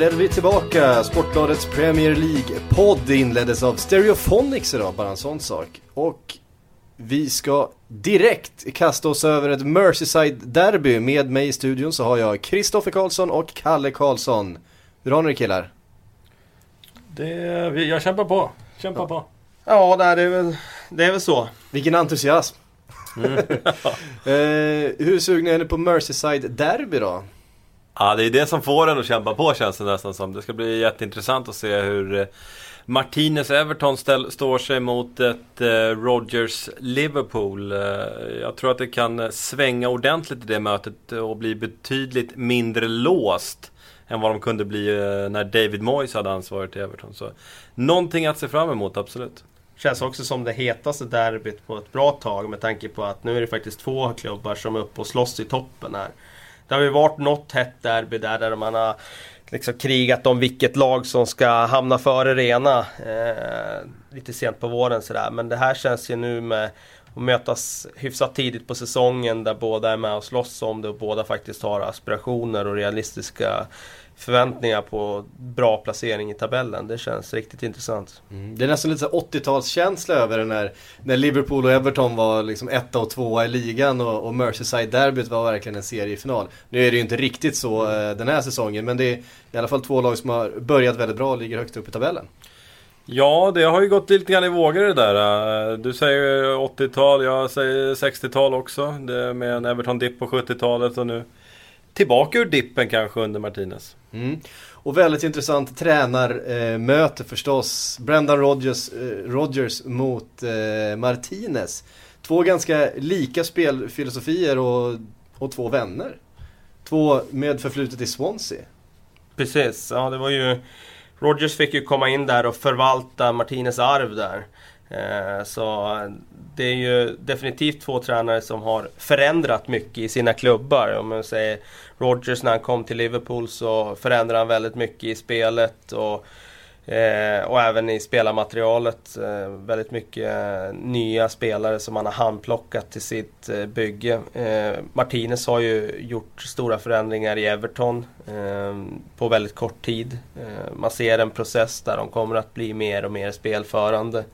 Är vi tillbaka. Sportbladets Premier League-podd inleddes av Stereophonics idag, bara en sån sak. Och vi ska direkt kasta oss över ett Merseyside-derby. Med mig i studion så har jag Kristoffer Karlsson och Kalle Karlsson. Hur har ni det killar? Det, jag kämpar på. Kämpar ja. på. Ja, det är, väl, det är väl så. Vilken entusiasm. Mm. eh, hur sugna är ni på Merseyside-derby då? Ja, det är det som får en att kämpa på känns det nästan som. Det ska bli jätteintressant att se hur eh, Martinez Everton ställ, står sig mot ett eh, Rogers Liverpool. Eh, jag tror att det kan eh, svänga ordentligt i det mötet och bli betydligt mindre låst än vad de kunde bli eh, när David Moyes hade ansvaret i Everton. Så någonting att se fram emot, absolut. Känns också som det hetaste derbyt på ett bra tag med tanke på att nu är det faktiskt två klubbar som är uppe och slåss i toppen här. Det har ju varit något hett derby där, där man har liksom krigat om vilket lag som ska hamna före det ena. Eh, lite sent på våren sådär. Men det här känns ju nu med att mötas hyfsat tidigt på säsongen där båda är med och slåss om det och båda faktiskt har aspirationer och realistiska förväntningar på bra placering i tabellen. Det känns riktigt intressant. Mm. Det är nästan lite 80-talskänsla över det när, när Liverpool och Everton var liksom etta och tvåa i ligan och, och Merseyside-derbyt var verkligen en seriefinal. Nu är det ju inte riktigt så mm. den här säsongen men det är i alla fall två lag som har börjat väldigt bra och ligger högt upp i tabellen. Ja, det har ju gått lite grann i vågor det där. Du säger 80-tal, jag säger 60-tal också. Det med en Everton-dipp på 70-talet och nu tillbaka ur dippen kanske under Martinez. Mm. Och väldigt intressant tränarmöte eh, förstås. Brendan Rodgers, eh, Rodgers mot eh, Martinez. Två ganska lika spelfilosofier och, och två vänner. Två med förflutet i Swansea. Precis, ja det var ju... Rodgers fick ju komma in där och förvalta Martinez arv där. Eh, så det är ju definitivt två tränare som har förändrat mycket i sina klubbar. Om man säger Rodgers när han kom till Liverpool så förändrade han väldigt mycket i spelet och, eh, och även i spelarmaterialet. Eh, väldigt mycket nya spelare som han har handplockat till sitt bygge. Martinez har ju gjort stora förändringar i Everton på väldigt kort tid. man ser en process där de kommer att bli mer och mer spelförande.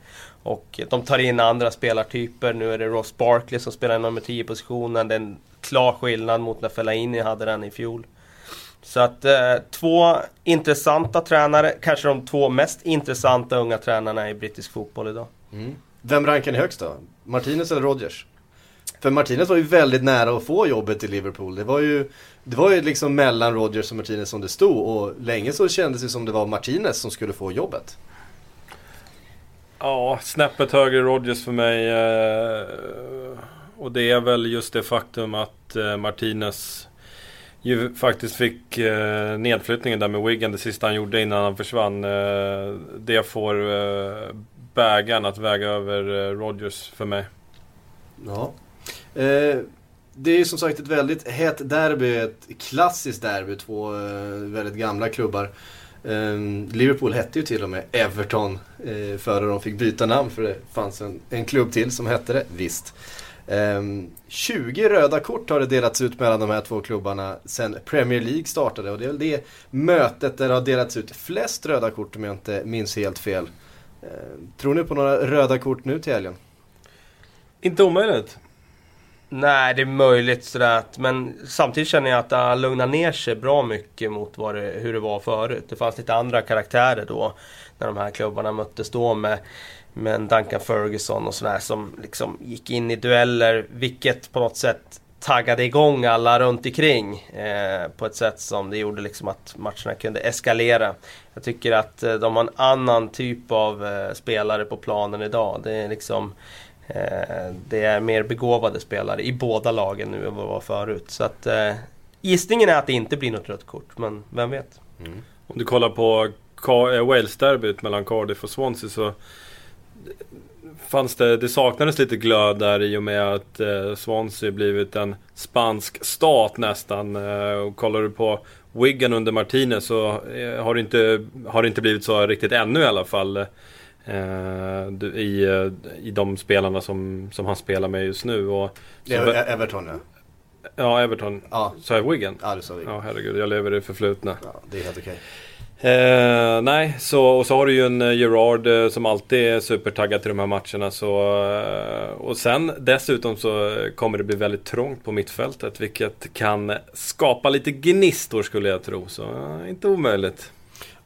Och de tar in andra spelartyper. Nu är det Ross Barkley som spelar i nummer 10-positionen. Det är en klar skillnad mot när Fellaini hade den i fjol. Så att eh, två intressanta tränare, kanske de två mest intressanta unga tränarna i brittisk fotboll idag. Mm. Vem rankar ni högst då? Martinez eller Rodgers? För Martinez var ju väldigt nära att få jobbet i Liverpool. Det var ju, det var ju liksom mellan Rodgers och Martinez som det stod och länge så kändes det som det var Martinez som skulle få jobbet. Ja, snäppet högre Rodgers för mig. Eh, och det är väl just det faktum att eh, Martinez ju faktiskt fick eh, nedflyttningen där med Wiggen, det sista han gjorde innan han försvann. Det får bägaren att väga över Rodgers för mig. Ja. Det är ju som sagt ett väldigt hett derby, ett klassiskt derby, två väldigt gamla klubbar. Ehm, Liverpool hette ju till och med Everton eh, före de fick byta namn för det fanns en, en klubb till som hette det, visst. Ehm, 20 röda kort har det delats ut mellan de här två klubbarna sen Premier League startade och det är väl det mötet där det har delats ut flest röda kort om jag inte minns helt fel. Ehm, tror ni på några röda kort nu till helgen? Inte omöjligt. Nej, det är möjligt sådär. Men samtidigt känner jag att ah, det har lugnat ner sig bra mycket mot vad det, hur det var förut. Det fanns lite andra karaktärer då. När de här klubbarna möttes då med, med Duncan Ferguson och sådär som liksom gick in i dueller. Vilket på något sätt taggade igång alla runt omkring eh, på ett sätt som det gjorde liksom att matcherna kunde eskalera. Jag tycker att eh, de har en annan typ av eh, spelare på planen idag. Det är liksom Eh, det är mer begåvade spelare i båda lagen nu än vad det var förut. Så att eh, gissningen är att det inte blir något rött kort, men vem vet? Mm. Om du kollar på eh, Wales-derbyt mellan Cardiff och Swansea så fanns det, det saknades lite glöd där i och med att eh, Swansea blivit en spansk stat nästan. Eh, och kollar du på Wigan under Martinez så eh, har, det inte, har det inte blivit så riktigt ännu i alla fall. Eh, i, i de spelarna som, som han spelar med just nu. Och, ja, Everton ja. Ja, Everton. Ja, Sa jag Wigan? ja det sa vi. Ja. Ja, herregud. Jag lever i det förflutna. det är helt okej. Eh, nej, så, och så har du ju en eh, Gerard eh, som alltid är supertaggad till de här matcherna. Så, eh, och sen dessutom så kommer det bli väldigt trångt på mittfältet. Vilket kan skapa lite gnistor skulle jag tro. Så eh, inte omöjligt.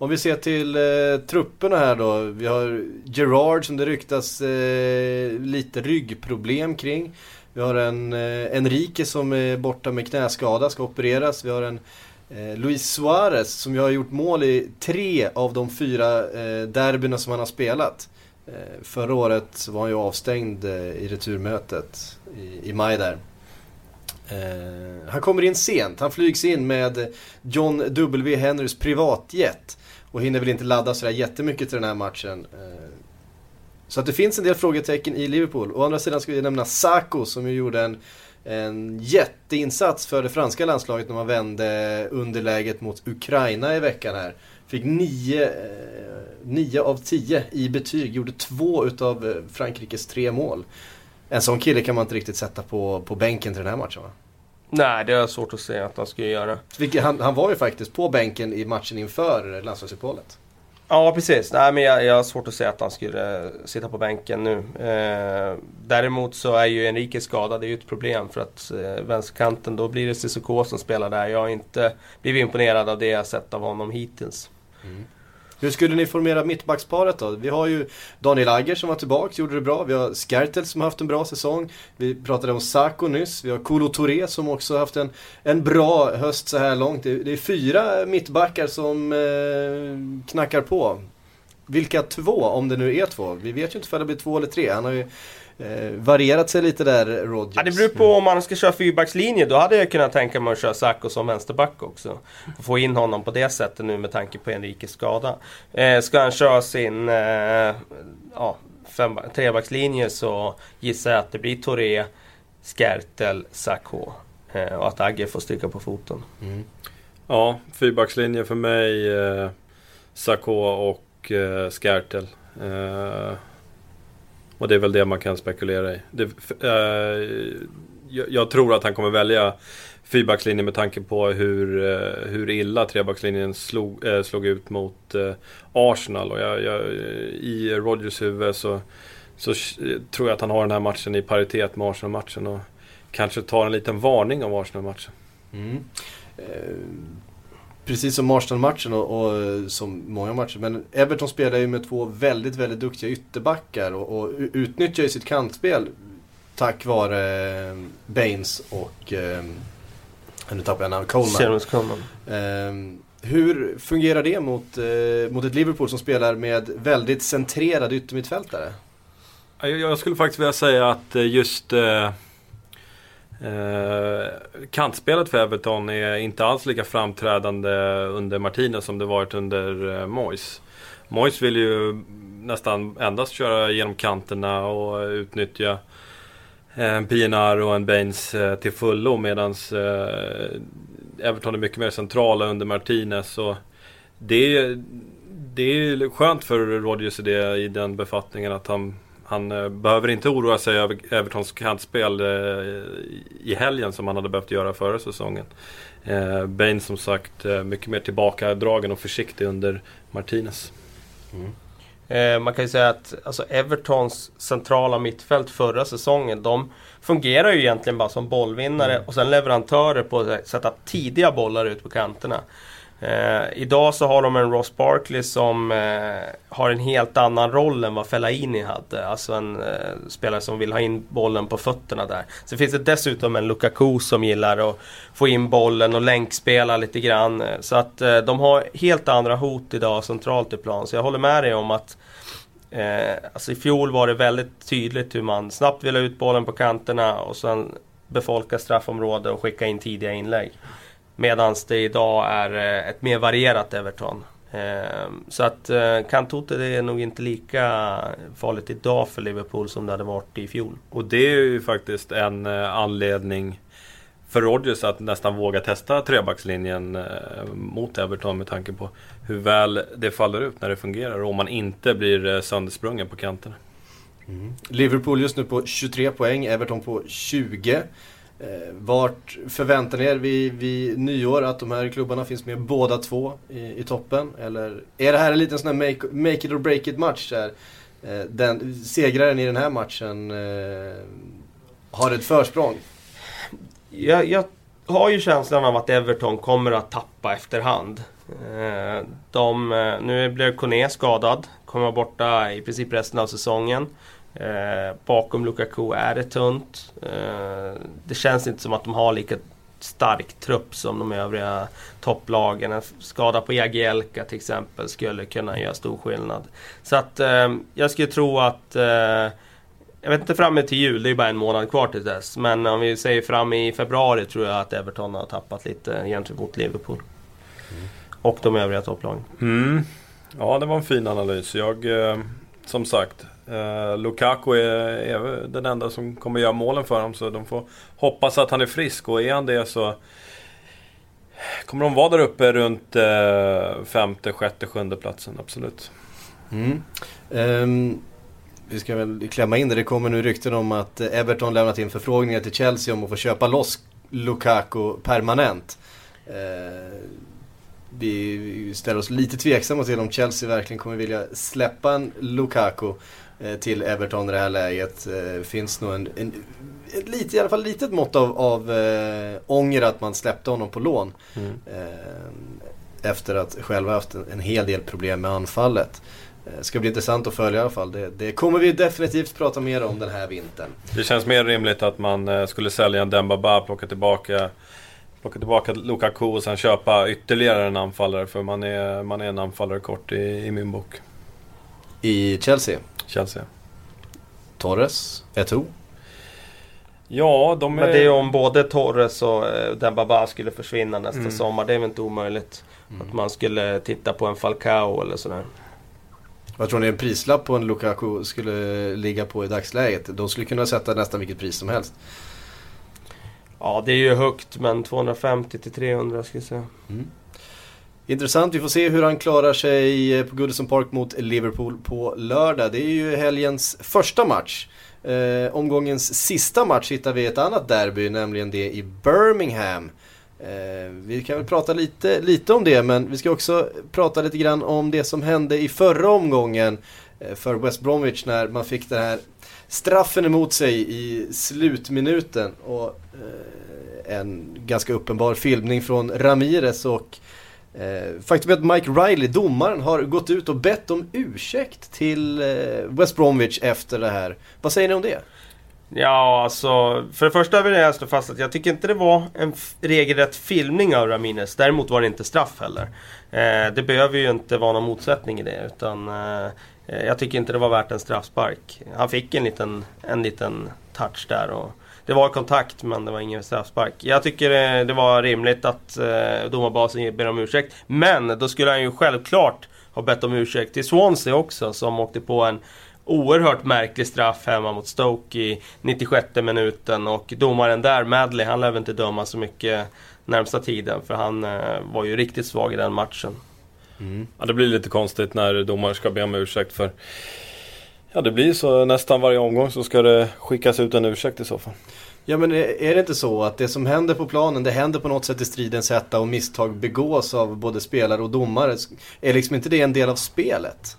Om vi ser till eh, trupperna här då. Vi har Gerard som det ryktas eh, lite ryggproblem kring. Vi har en eh, Enrique som är borta med knäskada, ska opereras. Vi har en eh, Luis Suarez som ju har gjort mål i tre av de fyra eh, derbyna som han har spelat. Eh, förra året var han ju avstängd eh, i returmötet i, i maj där. Eh, han kommer in sent. Han flygs in med John W. Henrys privatjet. Och hinner väl inte ladda sådär jättemycket till den här matchen. Eh. Så att det finns en del frågetecken i Liverpool. Å andra sidan ska vi nämna Sako som ju gjorde en, en jätteinsats för det franska landslaget när man vände underläget mot Ukraina i veckan här. Fick 9 eh, nio av 10 i betyg, gjorde två utav eh, Frankrikes tre mål. En sån kille kan man inte riktigt sätta på, på bänken till den här matchen va? Nej, det är svårt att säga att han skulle göra. Vilket, han, han var ju faktiskt på bänken i matchen inför landslagsuppehållet. Ja, precis. Nej, men jag, jag har svårt att säga att han skulle eh, sitta på bänken nu. Eh, däremot så är ju Enrique skadad. Det är ju ett problem för att eh, vänsterkanten, då blir det Cissoko som spelar där. Jag har inte blivit imponerad av det jag sett av honom hittills. Hur skulle ni formera mittbacksparet då? Vi har ju Daniel Agger som var tillbaka, gjorde det bra. Vi har Skertel som har haft en bra säsong. Vi pratade om Sako nyss. Vi har Kolo Touré som också haft en, en bra höst så här långt. Det, det är fyra mittbackar som eh, knackar på. Vilka två, om det nu är två? Vi vet ju inte om det blir två eller tre. Han har ju eh, varierat sig lite där, Rodgers. Ja, det beror på om man ska köra fyrbackslinje. Då hade jag kunnat tänka mig att köra Sacco som vänsterback också. Och få in honom på det sättet nu med tanke på Enriques skada. Eh, ska han köra sin eh, ja, fem, trebackslinje så gissar jag att det blir Touré, Skertel, Sacco. Eh, och att Agge får stryka på foten. Mm. Ja, fyrbackslinje för mig. Eh, Sakho och eh, Skertel. Eh, och det är väl det man kan spekulera i. Det, eh, jag, jag tror att han kommer välja fyrbackslinjen med tanke på hur, eh, hur illa trebackslinjen slog, eh, slog ut mot eh, Arsenal. Och jag, jag, I Rodgers huvud så, så tror jag att han har den här matchen i paritet med Arsenal-matchen. Och kanske tar en liten varning av Arsenal-matchen. Mm. Eh, Precis som Arsenal-matchen och, och eh, som många matcher. Men Everton spelar ju med två väldigt, väldigt duktiga ytterbackar och, och utnyttjar ju sitt kantspel tack vare eh, Baines och... Eh, nu tappar jag namn. Coleman. Coleman. Eh, hur fungerar det mot, eh, mot ett Liverpool som spelar med väldigt centrerade yttermittfältare? Ja, Jag, jag skulle faktiskt vilja säga att eh, just eh, eh, kantspelet för Everton är inte alls lika framträdande under Martinez som det varit under eh, Moyes. Moyes vill ju nästan endast köra genom kanterna och utnyttja eh, en PNR och en Baines eh, till fullo medan eh, Everton är mycket mer centrala under Martinez. Och det, är- det är skönt för Rodgers i, det, i den befattningen att han han eh, behöver inte oroa sig över Evertons kantspel eh, i helgen som han hade behövt göra förra säsongen. Eh, Bane som sagt mycket mer tillbakadragen och försiktig under Martinez. Eh, man kan ju säga att alltså Evertons centrala mittfält förra säsongen, de fungerar ju egentligen bara som bollvinnare och sen leverantörer på att sätta tidiga bollar ut på kanterna. Eh, idag så har de en Ross Barkley som eh, har en helt annan roll än vad Fellaini hade. Alltså en eh, spelare som vill ha in bollen på fötterna där. Sen finns det dessutom en Lukaku som gillar att få in bollen och länkspela lite grann. Eh, så att eh, de har helt andra hot idag centralt i plan. Så jag håller med dig om att Eh, alltså I fjol var det väldigt tydligt hur man snabbt ville ha ut bollen på kanterna och sen befolka straffområden och skicka in tidiga inlägg. Medan det idag är eh, ett mer varierat Everton. Eh, så att eh, Kantote det är nog inte lika farligt idag för Liverpool som det hade varit i fjol. Och det är ju faktiskt en eh, anledning för Rodgers att nästan våga testa trebackslinjen mot Everton med tanke på hur väl det faller ut när det fungerar och om man inte blir söndersprungen på kanterna. Liverpool just nu på 23 poäng, Everton på 20. Eh, vart förväntar ni er vid, vid nyår att de här klubbarna finns med båda två i, i toppen? Eller är det här en liten sån här make, make it or break it match? Där, eh, den, segraren i den här matchen eh, har ett försprång? Jag, jag har ju känslan av att Everton kommer att tappa efterhand. Eh, de, eh, nu blev Kone skadad, kommer vara borta i princip resten av säsongen. Eh, bakom Lukaku är det tunt. Eh, det känns inte som att de har lika stark trupp som de övriga topplagen. En skada på Jagielka till exempel skulle kunna göra stor skillnad. Så att eh, jag skulle tro att eh, jag vet inte fram till jul, det är bara en månad kvar till dess. Men om vi säger fram i februari tror jag att Everton har tappat lite gentemot Liverpool. Mm. Och de övriga topplagen. Mm. Ja, det var en fin analys. Jag, eh, som sagt, Eh, Lukaku är, är, den enda som kommer göra målen för dem så de får hoppas att han är frisk och är han det så kommer de vara där uppe runt eh, femte, sjätte, sjunde platsen. Absolut. Mm. Um, vi ska väl klämma in det. Det kommer nu rykten om att Everton lämnat in förfrågningar till Chelsea om att få köpa loss Lukaku permanent. Eh, vi ställer oss lite tveksamma till om Chelsea verkligen kommer vilja släppa en Lukaku. Eh, till Everton i det här läget. Eh, finns nog en, en ett lite, i alla fall litet mått av, av äh, ånger att man släppte honom på lån. Mm. Äh, efter att själva haft en, en, hel del problem med anfallet. Ska bli intressant att följa i alla fall. Det, det, kommer vi definitivt prata mer om den här vintern. Det känns mer rimligt att man skulle sälja en Dembaba, plocka tillbaka plocka tillbaka Lukaku och sen köpa ytterligare en anfallare. För man är, man är en anfallare kort i, i min bok. I Chelsea? Chelsea. Torres, Eto'o. Ja, de är... Men det är om både Torres och eh, Dembaba skulle försvinna nästa mm. sommar. Det är väl inte omöjligt. Mm. Att man skulle titta på en Falcao eller sådär. Vad tror ni en prislapp på en Lukaku skulle ligga på i dagsläget? De skulle kunna sätta nästan vilket pris som helst. Ja, det är ju högt men 250 till 300 skulle jag säga. Mm. Intressant, vi får se hur han klarar sig eh, på Goodison Park mot Liverpool på lördag. Det är ju helgens första match. Eh, omgångens sista match hittar vi ett annat derby, nämligen det i Birmingham. Eh, vi kan väl prata lite, lite om det, men vi ska också prata lite grann om det som hände i förra omgången eh, för West Bromwich när man fick den här straffen emot sig i slutminuten. Och eh, en ganska uppenbar filmning från Ramirez och Eh, faktum är att Mike Riley, domaren, har gått ut och bett om ursäkt till eh, West Bromwich efter det här. Vad säger ni om det? Ja, alltså för det första vill jag slå fast att jag tycker inte det var en regelrätt filmning av Ramirez. Däremot var det inte straff heller. Eh, det behöver ju inte vara någon motsättning i det. Utan eh, jag tycker inte det var värt en straffspark. Han fick en liten, en liten touch där. Och, det var kontakt men det var ingen straffspark. Jag tycker eh, det var rimligt att eh, domarbasen ber om ursäkt. Men då skulle han ju självklart ha bett om ursäkt till Swansea också som åkte på en oerhört märklig straff hemma mot Stoke i 96 minuten. Och domaren där, Madley, han lär väl inte döma så mycket närmsta tiden. För han eh, var ju riktigt svag i den matchen. Mm. Ja, det blir lite konstigt när domaren ska be om ursäkt för Ja det blir så nästan varje omgång så ska det skickas ut en ursäkt i så fall. Ja men är det inte så att det som händer på planen det händer på något sätt i stridens hetta och misstag begås av både spelare och domare. Är liksom inte det en del av spelet?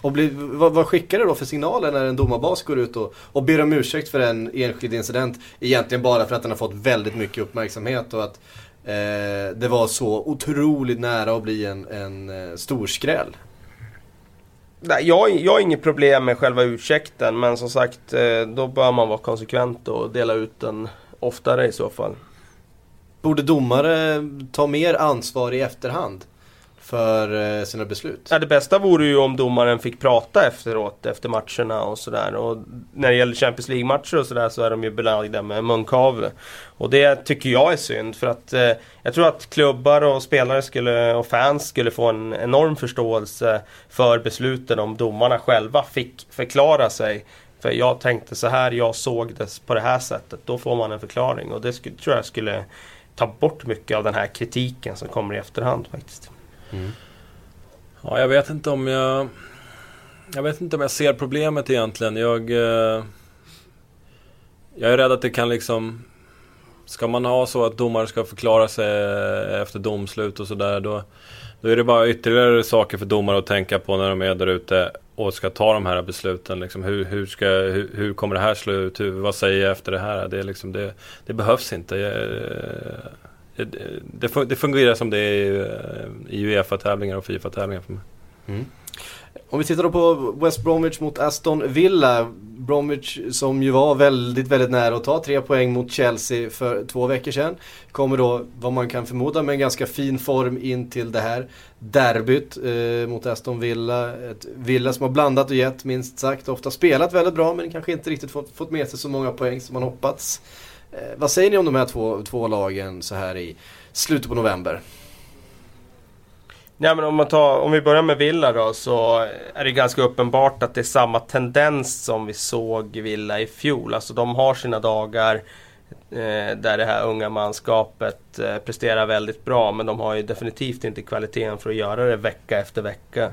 Och bli, vad, vad, skickar det då för signaler när en domarbas går ut och, och ber om ursäkt för en enskild incident? Egentligen bara för att den har fått väldigt mycket uppmärksamhet och att eh, det var så otroligt nära att bli en, en eh, stor skräll. Nej, jag, jag har inget problem med själva ursäkten men som sagt eh, då bör man vara konsekvent och dela ut den oftare i så fall. Borde domare ta mer ansvar i efterhand? För eh, sina beslut. Ja, det bästa vore ju om domaren fick prata efteråt, efter matcherna och sådär. Och när det gäller Champions League-matcher och sådär så är de ju belagda med munkavle. Och det tycker jag är synd för att eh, jag tror att klubbar och spelare skulle, och fans skulle få en enorm förståelse för besluten om domarna själva fick förklara sig. För jag tänkte så här, jag såg det på det här sättet. Då får man en förklaring och det skulle, tror jag skulle ta bort mycket av den här kritiken som kommer i efterhand faktiskt. Mm. Ja, jag vet inte om jag... Jag vet inte om jag ser problemet egentligen. Jag... Eh, jag är rädd att det kan liksom ska man ha så att domare ska förklara sig efter domslut och sådär då, då är det bara ytterligare saker för domare att tänka på när de är där ute och ska ta de här besluten. Liksom, hur, hur, ska, hur, hur kommer det här slå ut? Hur, vad säger jag efter det här? Det, liksom, det, det behövs inte. Jag, eh, det, det fungerar som det är eh, i Uefa-tävlingar och Fifa-tävlingar för mig. Mm. Om vi tittar då på West Bromwich mot Aston Villa. Bromwich som ju var väldigt, väldigt nära att ta tre poäng mot Chelsea för två veckor sedan. Kommer då, vad man kan förmoda, med en ganska fin form in till det här derbyt eh, mot Aston Villa. Ett Villa som har blandat och gett minst sagt. Ofta spelat väldigt bra men kanske inte riktigt fått, fått med sig så många poäng som man hoppats. Eh, vad säger ni om de här två, två lagen så här i slutet på november? Ja, men om, man tar, om vi börjar med Villa då så är det ganska uppenbart att det är samma tendens som vi såg Villa i fjol. Alltså de har sina dagar eh, där det här unga manskapet eh, presterar väldigt bra men de har ju definitivt inte kvaliteten för att göra det vecka efter vecka.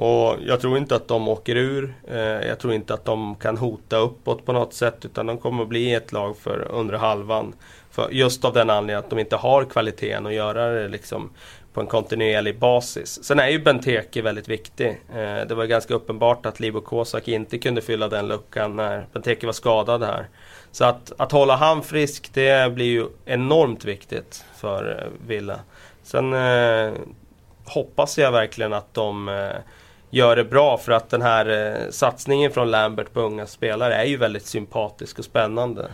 Och jag tror inte att de åker ur. Eh, jag tror inte att de kan hota uppåt på något sätt utan de kommer att bli ett lag för undre halvan. För just av den anledningen att de inte har kvaliteten att göra det liksom på en kontinuerlig basis. Sen är ju Benteke väldigt viktig. Eh, det var ganska uppenbart att Libo Kozak inte kunde fylla den luckan när Benteke var skadad här. Så att, att hålla han frisk det blir ju enormt viktigt för eh, Villa. Sen eh, hoppas jag verkligen att de eh, gör det bra för att den här eh, satsningen från Lambert på unga spelare är ju väldigt sympatisk och spännande.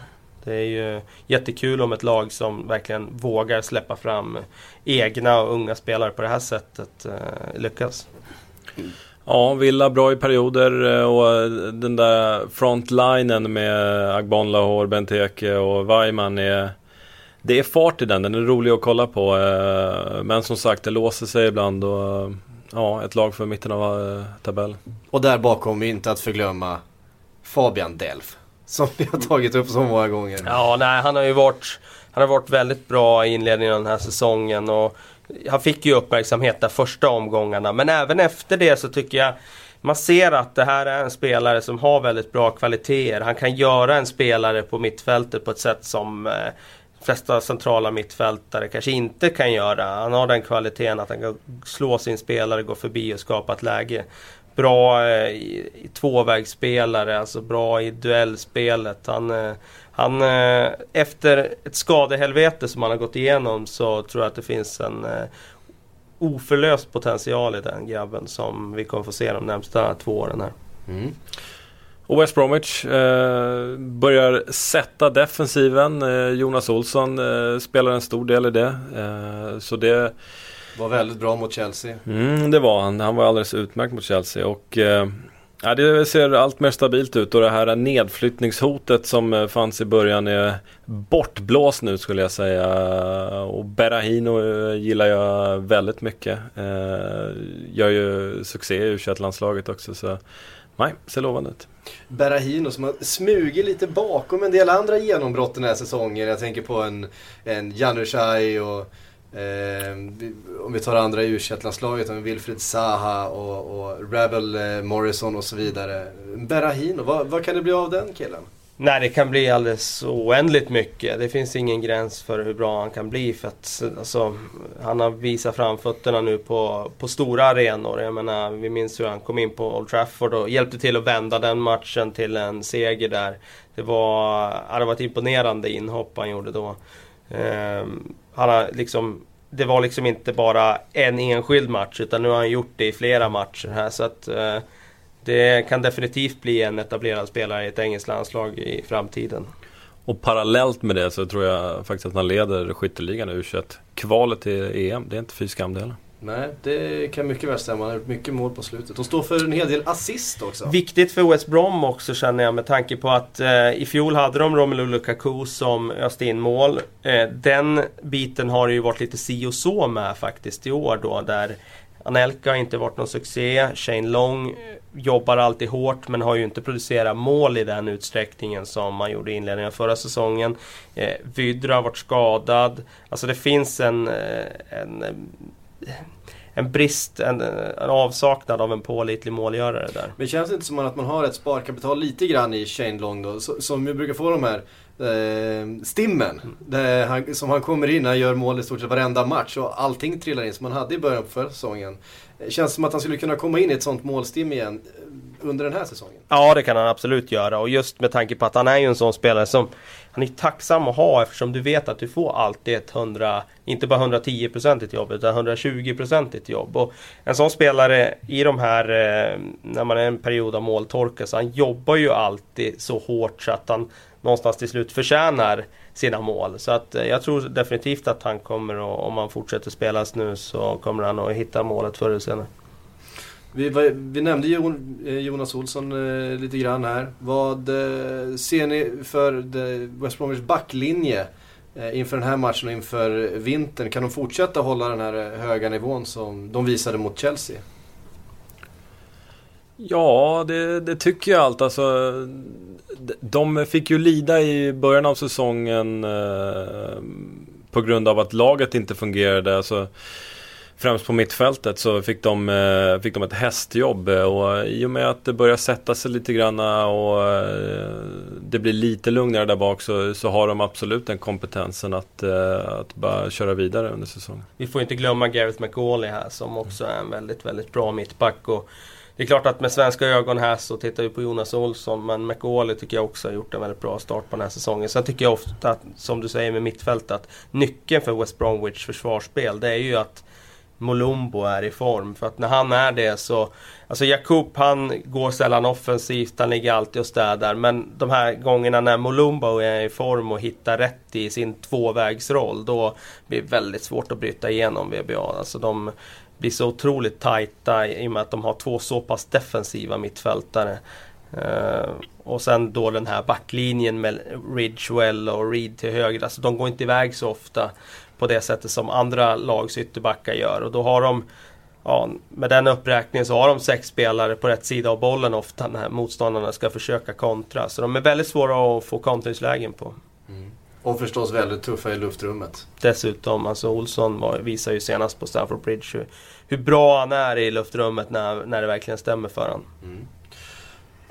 Det är ju jättekul om ett lag som verkligen vågar släppa fram egna och unga spelare på det här sättet eh, lyckas. Ja, Villa bra i perioder eh, och eh, den där frontlinen med Agbon Lahore, Benteke och Weimann är det är fart i den, den är rolig att kolla på. Eh, men som sagt, det låser sig ibland och ja, ett lag för mitten av tabellen. Och där bakom, inte att förglömma Fabian Delf. Som vi har tagit upp så många gånger. Ja, nej, han har ju varit, han har varit väldigt bra i inledningen av den här säsongen. Och han fick ju uppmärksamhet där första omgångarna. Men även efter det så tycker jag man ser att det här är en spelare som har väldigt bra kvaliteter. Han kan göra en spelare på mittfältet på ett sätt som eh, flesta centrala mittfältare kanske inte kan göra. Han har den kvaliteten att han kan slå sin spelare, gå förbi och skapa ett läge bra eh, i, i tvåvägsspelare, alltså bra i duellspelet. Han, eh, han, eh, efter ett skadehelvete som han har gått igenom så tror jag att det finns en eh, oförlöst potential i den grabben som vi kommer få se de närmsta två åren här. Mm. Och West Bromwich eh, börjar sätta defensiven. Eh, Jonas Olsson eh, spelar en stor del i det. Eh, så det var väldigt bra mot Chelsea. Mm, det var han. Han var alldeles utmärkt mot Chelsea. Och, eh, ja, det ser allt mer stabilt ut och det här nedflyttningshotet som eh, fanns i början är bortblåst nu skulle jag säga. Och Berahino gillar jag väldigt mycket. Gör ju succé i u landslaget också. Så nej, ser lovande ut. Berahino som har smugit lite bakom en del andra genombrott den här säsongen. Jag tänker på en, en Janushaj och Eh, om vi tar andra u landslaget med Wilfred Zaha och, och Rebel eh, Morrison och så vidare. Berahino, vad, vad, kan det bli av den killen? Nej, det kan bli alldeles oändligt mycket. Det finns ingen gräns för hur bra han kan bli. För att, alltså, han har visat framfötterna nu på, på stora arenor. Jag menar, vi minns hur han kom in på Old Trafford och hjälpte till att vända den matchen till en seger där. Det var, det var ett imponerande inhopp han gjorde då. Um, han har liksom det var liksom inte bara en enskild match utan nu har han gjort det i flera matcher här så att uh, det kan definitivt bli en etablerad spelare i ett engelskt landslag i framtiden. Och parallellt med det så tror jag faktiskt att han leder skytteligan u Kvalet till EM, det är inte fy skam det heller. Nej, det kan mycket väl stämma. Han har gjort mycket mål på slutet. Och står för en hel del assist också. Viktigt för West Brom också känner jag med tanke på att eh, i fjol hade de Romelu Lukaku som öste in mål. Eh, den biten har det ju varit lite si och så med faktiskt i år då. Där Anelka har inte varit någon succé. Shane Long jobbar alltid hårt men har ju inte producerat mål i den utsträckningen som man gjorde i inledningen av förra säsongen. Eh, Vydra har varit skadad. Alltså det finns en, eh, en eh, en brist, en, en avsaknad av en pålitlig målgörare där. Men känns det inte som att man har ett sparkapital lite grann i Shane Long då? Som ju brukar få de här Eh, stimmen. Han, som han kommer in, han gör mål i stort sett varenda match och allting trillar in som han hade i början på förra säsongen. Eh, känns det som att han skulle kunna komma in i ett sånt målstim igen eh, under den här säsongen. Ja det kan han absolut göra och just med tanke på att han är ju en sån spelare som Han är tacksam att ha eftersom du vet att du får alltid ett 100 Inte bara 110-procentigt jobb utan 120-procentigt jobb. Och en sån spelare i de här När man är i en period av måltorka så han jobbar ju alltid så hårt så att han Någonstans till slut förtjänar sina mål. Så att eh, jag tror definitivt att han kommer att, om han fortsätter spelas nu så kommer han att hitta målet förr eller senare. Vi, vi nämnde eh, Jonas Olsson eh, lite grann här. Vad ser ni för West Bromwich backlinje inför den här matchen och inför vintern? Kan de fortsätta hålla den här höga nivån som de visade mot Chelsea? Ja, det, det tycker jag allt. Alltså, de fick ju lida i början av säsongen eh, på grund av att laget inte fungerade. Alltså, främst på mittfältet så fick de, eh, fick de ett hästjobb och i och med att det börjar sätta sig lite grann och eh, det blir lite lugnare där bak så, så har de absolut den kompetensen att, eh, att bara köra vidare under säsongen. Vi får inte glömma Gareth McAuley här som också är en väldigt, väldigt bra mittback. Och det är klart att med svenska ögon här så tittar vi på Jonas Olsson men McAuley tycker jag också har gjort en väldigt bra start på den här säsongen. Sen tycker jag ofta, att, som du säger med mittfältet, att nyckeln för West Bromwich försvarsspel det är ju att Molumbo är i form. För att när han är det så... Alltså Jakub han går sällan offensivt, han ligger alltid och städar. Men de här gångerna när Molumbo är i form och hittar rätt i sin tvåvägsroll. Då blir det väldigt svårt att bryta igenom VBA. Alltså de blir så otroligt tajta i och med att de har två så pass defensiva mittfältare. Uh, och sen då den här backlinjen med Ridgewell och Reed till höger. Alltså de går inte iväg så ofta på det sättet som andra lags ytterbackar gör. Och då har de, ja, med den uppräkningen så har de sex spelare på rätt sida av bollen ofta när motståndarna ska försöka kontra. Så de är väldigt svåra att få kontringslägen på. Mm. Och förstås väldigt tuffa i luftrummet. Dessutom, alltså Olsson var, visar ju senast på Stamford Bridge hur, hur, bra han är i luftrummet när, när det verkligen stämmer för honom. Mm.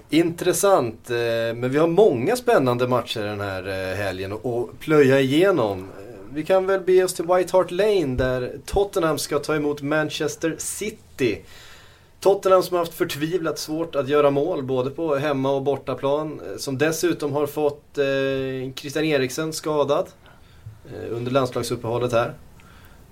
Intressant, eh, men vi har många spännande matcher den här eh, helgen att plöja igenom eh, vi kan väl bege oss till White Hart Lane där Tottenham ska ta emot Manchester City. Tottenham som har haft förtvivlat svårt att göra mål både på hemma och bortaplan. Som dessutom har fått eh, Christian Eriksen skadad eh, under landslagsuppehållet här.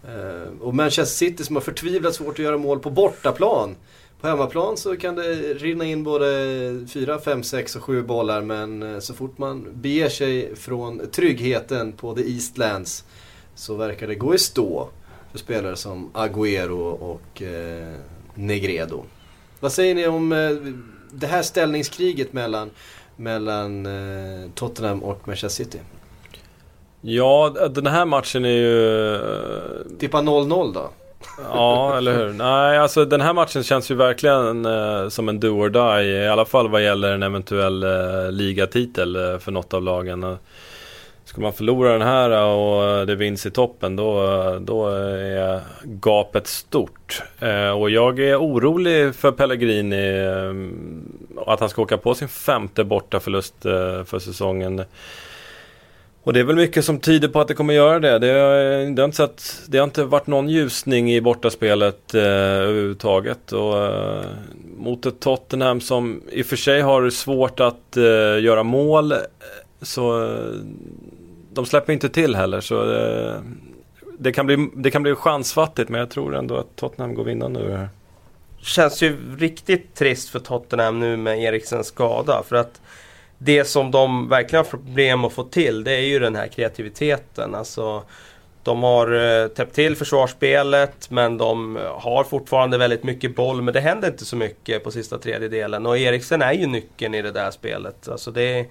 Eh, och Manchester City som har förtvivlat svårt att göra mål på bortaplan. På hemmaplan så kan det rinna in både 4, 5, 6 och 7 bollar men eh, så fort man beger sig från tryggheten på The Eastlands så verkar det gå i stå för spelare som Agüero och eh, Negredo. Vad säger ni om det här ställningskriget mellan, mellan Tottenham och Manchester City? Ja, den här matchen är ju... Eh, Tippa 0-0 då? Ja, eller hur. Nej, alltså den här matchen känns ju verkligen eh, som en do or die. I alla fall vad gäller en eventuell eh, ligatitel eh, för något av lagen. Ska man förlora den här och det vinns i toppen då, då är gapet stort. Eh, och jag är orolig för Pellegrini. Eh, att han ska åka på sin femte bortaförlust eh, för säsongen. Och det är väl mycket som tyder på att det kommer göra det. Det har, eh, det har, inte, sett, det har inte varit någon ljusning i bortaspelet eh, överhuvudtaget. Och, eh, mot ett Tottenham som i och för sig har svårt att eh, göra mål. Eh, så eh, de släpper inte till heller. Så det, det, kan bli, det kan bli chansfattigt men jag tror ändå att Tottenham går vinnande ur det här. Känns ju riktigt trist för Tottenham nu med Eriksens skada. För att det som de verkligen har problem att få till det är ju den här kreativiteten. Alltså, de har eh, täppt till försvarsspelet men de eh, har fortfarande väldigt mycket boll men det händer inte så mycket på sista tredjedelen. Och Eriksen är ju nyckeln i det där spelet. Alltså det är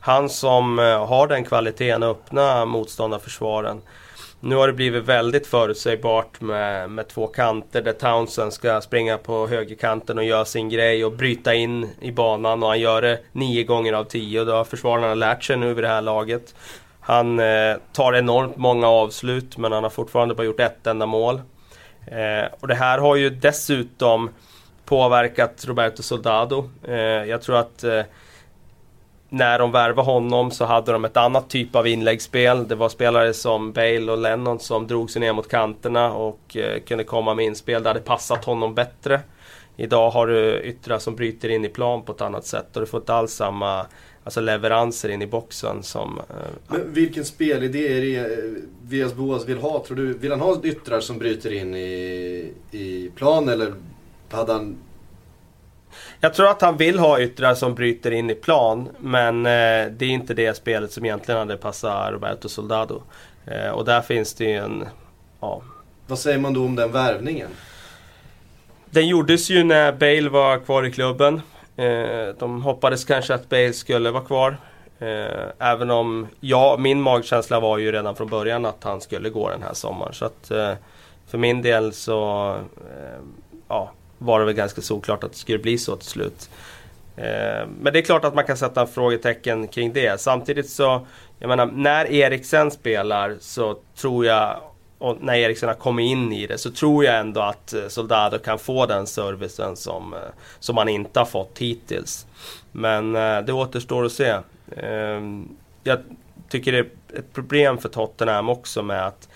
han som eh, har den kvaliteten att öppna motståndarförsvaren. Nu har det blivit väldigt förutsägbart med, med två kanter där Townsend ska springa på högerkanten och göra sin grej och bryta in i banan och han gör det nio gånger av tio och då har försvararna lärt sig nu vid det här laget. Han eh, tar enormt många avslut men han har fortfarande bara gjort ett enda mål. Eh, och det här har ju dessutom påverkat Roberto Soldado. Eh, jag tror att eh, när de värvade honom så hade de ett annat typ av inläggsspel. Det var spelare som Bale och Lennon som drog sig ner mot kanterna och eh, kunde komma med inspel. Det hade passat honom bättre. Idag har du yttrar som bryter in i plan på ett annat sätt och du får inte alls samma alltså leveranser in i boxen som... Eh, Men vilken spelidé är det eh, Vias Boas vill ha? Tror du, vill han ha yttrar som bryter in i, i plan eller hade han... Jag tror att han vill ha yttrar som bryter in i plan men eh, det är inte det spelet som egentligen hade passat Roberto Soldado. Eh, och där finns det ju en... Ja, Vad säger man då om den värvningen? Den gjordes ju när Bale var kvar i klubben. Eh, de hoppades kanske att Bale skulle vara kvar. Eh, även om ja, min magkänsla var ju redan från början att han skulle gå den här sommaren. Så att eh, för min del så eh, ja, var det väl ganska såklart att det skulle bli så till slut. Eh, men det är klart att man kan sätta frågetecken kring det. Samtidigt så, jag menar, när Eriksen spelar så tror jag och när Eriksen har kommit in i det så tror jag ändå att eh, Soldado kan få den servicen som, eh, som han inte har fått hittills. Men det återstår att se. Ehm, jag tycker det är ett problem för Tottenham också med att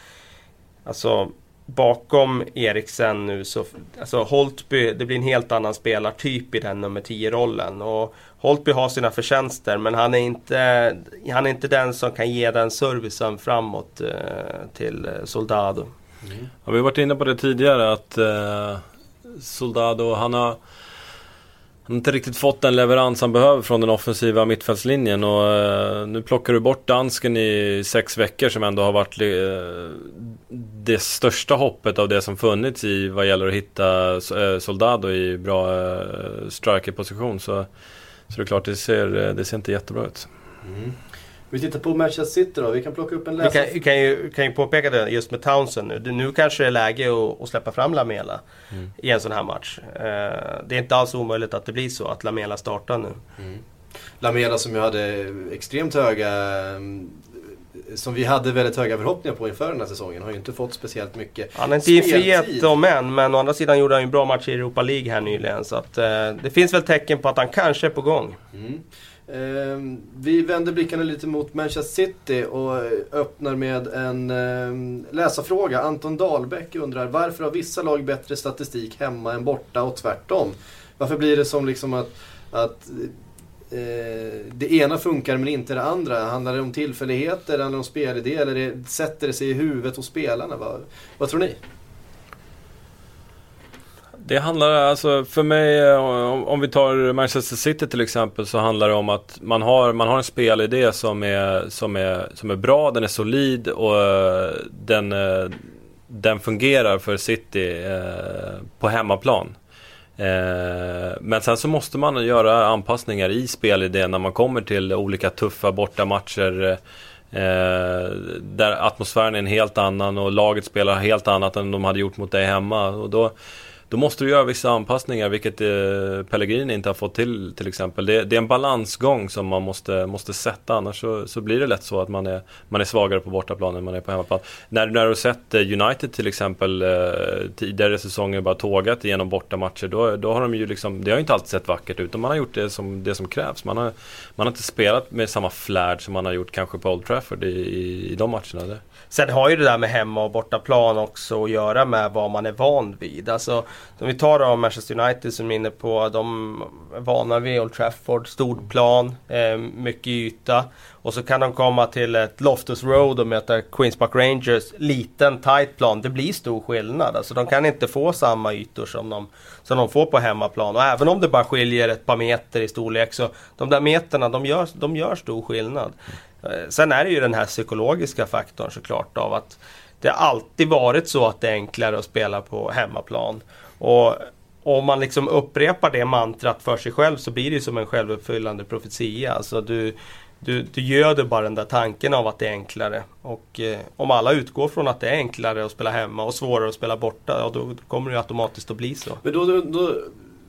alltså, bakom Eriksen nu så, alltså Holtby, det blir en helt annan spelartyp i den nummer 10-rollen. Och Holtby har sina förtjänster men han är inte, han är inte den som kan ge den servicen framåt eh, till Soldado. Mm. Ja, vi har varit inne på det tidigare att eh, Soldado, han har han har inte riktigt fått den leverans han behöver från den offensiva mittfältslinjen och eh, nu plockar du bort dansken i sex veckor som ändå har varit eh, det största hoppet av det som funnits i vad gäller att hitta eh, Soldado i bra eh, strikerposition så, så det är klart det ser, eh, det ser inte jättebra ut. Mm. Vi tittar på Manchester City då. Vi kan plocka upp en läsare. Vi kan, kan, ju, kan ju påpeka det just med Townsend nu. Nu kanske det är läge att, att släppa fram Lamela mm. i en sån här match. Uh, det är inte alls omöjligt att det blir så, att Lamela startar nu. Mm. Lamela som ju hade extremt höga som vi hade väldigt höga förhoppningar på inför den här säsongen har ju inte fått speciellt mycket Han har inte infriat dem än, men å andra sidan gjorde han ju en bra match i Europa League här nyligen. Så att, eh, det finns väl tecken på att han kanske är på gång. Mm. Ehm, vi vänder blickarna lite mot Manchester City och öppnar med en ehm, läsarfråga. Anton Dahlbäck undrar varför har vissa lag bättre statistik hemma än borta och tvärtom? Varför blir det som liksom att, att eh, det ena funkar men inte det andra? Handlar det om tillfälligheter, handlar det om spelidé eller det, sätter det sig i huvudet hos spelarna? Vad, vad tror ni? Det handlar alltså för mig, eh, om, om vi tar Manchester City till exempel, så handlar det om att man har, man har en spelidé som är, som, är, som är bra, den är solid och eh, den, eh, den fungerar för City på hemmaplan. Men sen så måste man göra anpassningar i spelidén när man kommer till olika tuffa bortamatcher. där atmosfären är en helt annan och laget spelar helt annat än de hade gjort mot dig hemma. Och då, då måste du göra vissa anpassningar, vilket eh, Pellegrini inte har fått till till exempel. Det, det, är en balansgång som man måste, måste sätta, annars så, så blir det lätt så att man är, man är svagare på bortaplan än man är på hemmaplan. När, när du har sett eh, United till exempel eh, tidigare säsonger bara tågat igenom bortamatcher, då, då har de ju liksom, det har inte alltid sett vackert ut. Man har gjort det som, det som krävs. Man har, man har inte spelat med samma flärd som man har gjort kanske på Old Trafford i, i, i de matcherna. Där. Sen har ju det där med hemma och bortaplan också att göra med vad man är van vid. Alltså, om vi tar då Manchester United som är inne på, de är vana vid Old Trafford, stort plan, eh, mycket yta. Och så kan de komma till ett Loftus Road och möta Queens Park Rangers, liten tight plan. Det blir stor skillnad. Alltså de kan inte få samma ytor som de, som de får på hemmaplan. Och även om det bara skiljer ett par meter i storlek så de där meterna de gör, de gör stor skillnad. Eh, sen är det ju den här psykologiska faktorn såklart av att det har alltid varit så att det är enklare att spela på hemmaplan. Och om man liksom upprepar det mantrat för sig själv så blir det som en självuppfyllande profetia. Alltså du, du, du göder bara den där tanken av att det är enklare. Och eh, om alla utgår från att det är enklare att spela hemma och svårare att spela borta, ja, då, då kommer det automatiskt att bli så. Men då, då, då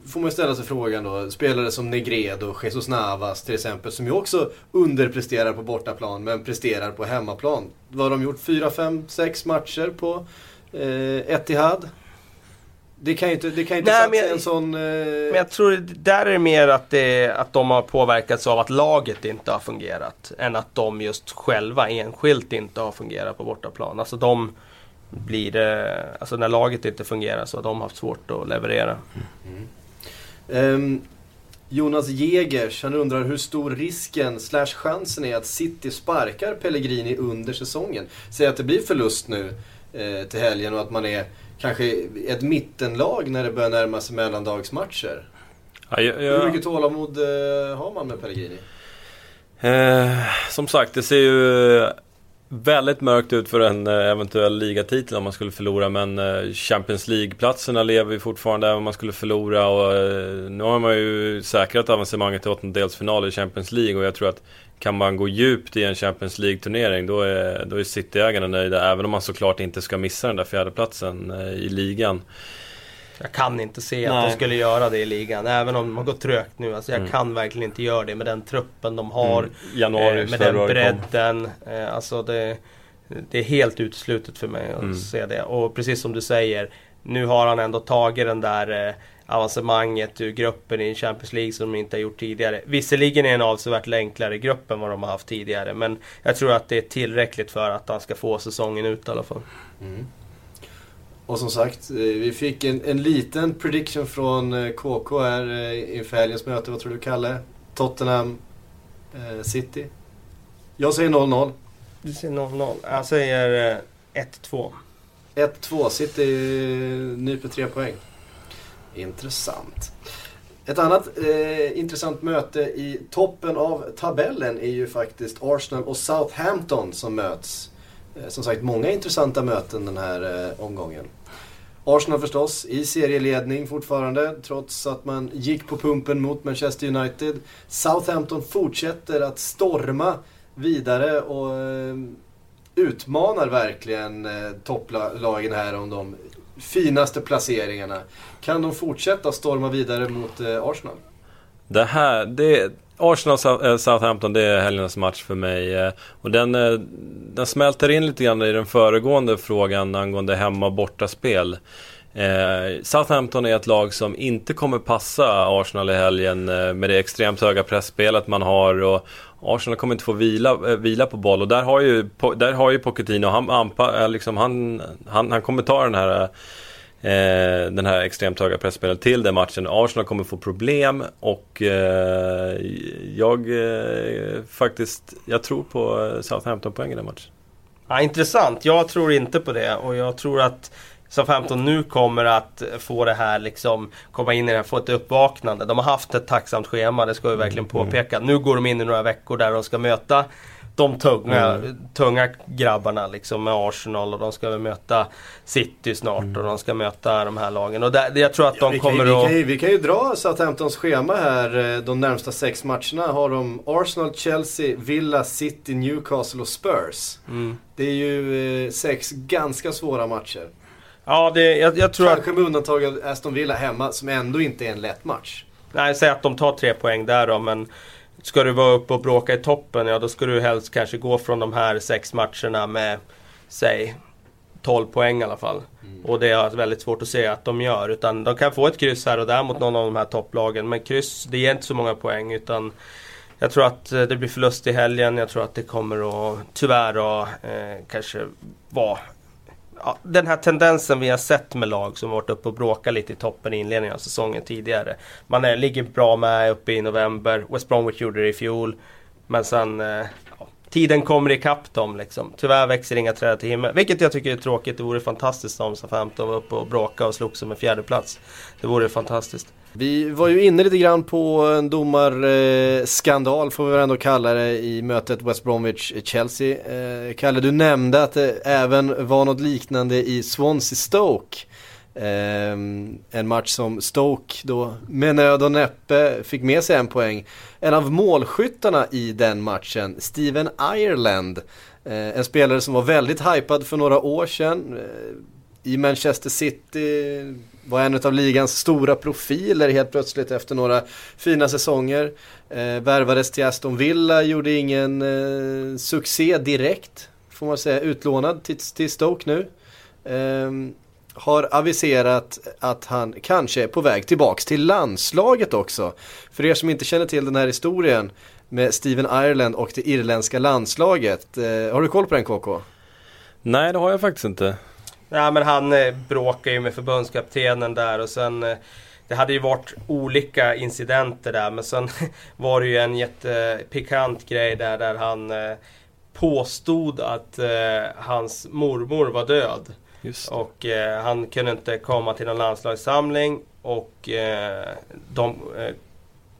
får man ställa sig frågan då, spelare som Negredo, Jesus Navas till exempel, som ju också underpresterar på bortaplan men presterar på hemmaplan. Vad har de gjort? Fyra, fem, sex matcher på eh, Etihad. Det kan ju inte, det kan inte Nej, men jag- en sån... Eh, Men jag tror där är det mer att, det, att de har påverkats av att laget inte har fungerat. Än att de just själva enskilt inte har fungerat på bortaplan. Alltså de blir det, alltså när laget inte fungerar så har de haft svårt att leverera. Ehm, Jonas Jägers, han undrar hur stor risken slash chansen är att City sparkar Pellegrini under säsongen. Säg att det blir förlust nu eh, till helgen och att man är kanske ett mittenlag när det börjar närma sig mellandagsmatcher. Ja, jag, Hur mycket tålamod eh, har man med Pellegrini? eh, som sagt, det ser ju väldigt mörkt ut för en eh, eventuell ligatitel om man skulle förlora. Men eh, Champions League-platserna lever ju fortfarande även om man skulle förlora. Och, nu har man ju säkrat avancemanget till åttondelsfinal i Champions League. Och jag tror att kan man gå djupt i en Champions League-turnering då är, då är City-ägarna nöjda. Även om man såklart inte ska missa den där fjärdeplatsen eh, i ligan. Jag kan inte se att Nej. de skulle göra det i ligan. Även om de har gått trögt nu. Alltså jag Mm. kan verkligen inte göra det med den truppen de har. Mm. Januari, eh, med den bredden. Eh, alltså det, det är helt uteslutet för mig att Mm. se det. Och precis som du säger. Nu har han ändå tagit den där eh, avancemanget ur gruppen i Champions League som de inte har gjort tidigare. Visserligen är det en avsevärt enklare grupp än vad de har haft tidigare. Men jag tror att det är tillräckligt för att han ska få säsongen ut i alla fall. Och som sagt, eh, vi fick en, en liten prediction från eh, KK här eh, inför helgens möte. Vad tror du Kalle? Tottenham eh, City? Jag säger 0-0. Du säger 0-0. Jag säger eh, 1-2. 1-2. City eh, nyper tre poäng. Intressant. Ett annat eh, intressant möte i toppen av tabellen är ju faktiskt Arsenal och Southampton som möts. Eh, som sagt, många intressanta möten den här eh, omgången. Arsenal förstås i serieledning fortfarande trots att man gick på pumpen mot Manchester United. Southampton fortsätter att storma vidare och eh, utmanar verkligen eh, topplagen här om de finaste placeringarna. Kan de fortsätta storma vidare mot eh, Arsenal? Det här, det, Arsenal-Southampton, eh, det är helgens match för mig. Eh. Och den, eh, den smälter in lite grann i den föregående frågan angående hemma och bortaspel. Eh, Southampton är ett lag som inte kommer passa Arsenal i helgen eh, med det extremt höga pressspelet man har. Och Arsenal kommer inte få vila, eh, vila på boll och där har ju, där har ju Pochettino, han, anpa, eh, liksom, han, han, han kommer ta den här eh, den här extremt höga pressspelet till den matchen. Arsenal kommer få problem och eh, jag eh, faktiskt, jag tror på eh, Southampton-poäng i den matchen. Ja, intressant. Jag tror inte på det och jag tror att Southampton nu kommer att få det här liksom komma in i det här, få ett uppvaknande. De har haft ett tacksamt schema, det ska vi verkligen påpeka. Nu går de in i några veckor där de ska möta de tunga, tunga grabbarna liksom med Arsenal och de ska möta City snart och de ska möta de här lagen. Och där, jag tror att de vi, kan, kommer vi, att... kan ju, vi kan ju dra Southamptons schema här. Eh, De närmsta sex matcherna har de Arsenal, Chelsea, Villa, City, Newcastle och Spurs. Mm. Det är ju eh, sex ganska svåra matcher. Ja, det, jag, jag tror att... Kanske med undantag av Aston Villa hemma som ändå inte är en lätt match. Nej, säg att de tar tre poäng där då, men ska du vara uppe och bråka i toppen, ja då ska du helst kanske gå från de här sex matcherna med, säg, 12 poäng i alla fall. Och det är väldigt svårt att se att de gör. Utan de kan få ett kryss här och där mot någon av de här topplagen. Men kryss, det ger inte så många poäng. Utan jag tror att eh, det blir förlust i helgen. Jag tror att det kommer att tyvärr att eh, kanske vara ja, den här tendensen vi har sett med lag som varit uppe och bråkat lite i toppen i inledningen av säsongen tidigare. Man är, ligger bra med uppe i november. West Bromwich gjorde det i fjol. Men sen... Eh, ja, tiden kommer ikapp dem liksom. Tyvärr växer inga träd till himmel. Vilket jag tycker är tråkigt. Det vore fantastiskt om Southampton var uppe och bråkade och slogs om en fjärdeplats. Det vore fantastiskt. Vi var ju inne lite grann på en domarskandal eh, får vi väl ändå kalla det i mötet West Bromwich-Chelsea. Eh, eh, Kalle, du nämnde att det även var något liknande i Swansea-Stoke. En match som Stoke då med nöd och näppe fick med sig en poäng. En av målskyttarna i den matchen, Steven Ireland. En spelare som var väldigt hypad för några år sedan. I Manchester City var en av ligans stora profiler helt plötsligt efter några fina säsonger. Eh, värvades till Aston Villa, gjorde ingen eh, succé direkt. Får man säga, utlånad till, till Stoke nu. Eh, har aviserat att han kanske är på väg tillbaks till landslaget också. För er som inte känner till den här historien med Steven Ireland och det irländska landslaget. Eh, har du koll på den KK? Nej, det har jag faktiskt inte. Ja, men han eh, bråkade ju med förbundskaptenen där och sen eh, det hade ju varit olika incidenter där men sen var det ju en jättepikant grej där, där han eh, påstod att hans mormor var död. Och han kunde inte komma till någon landslagssamling och de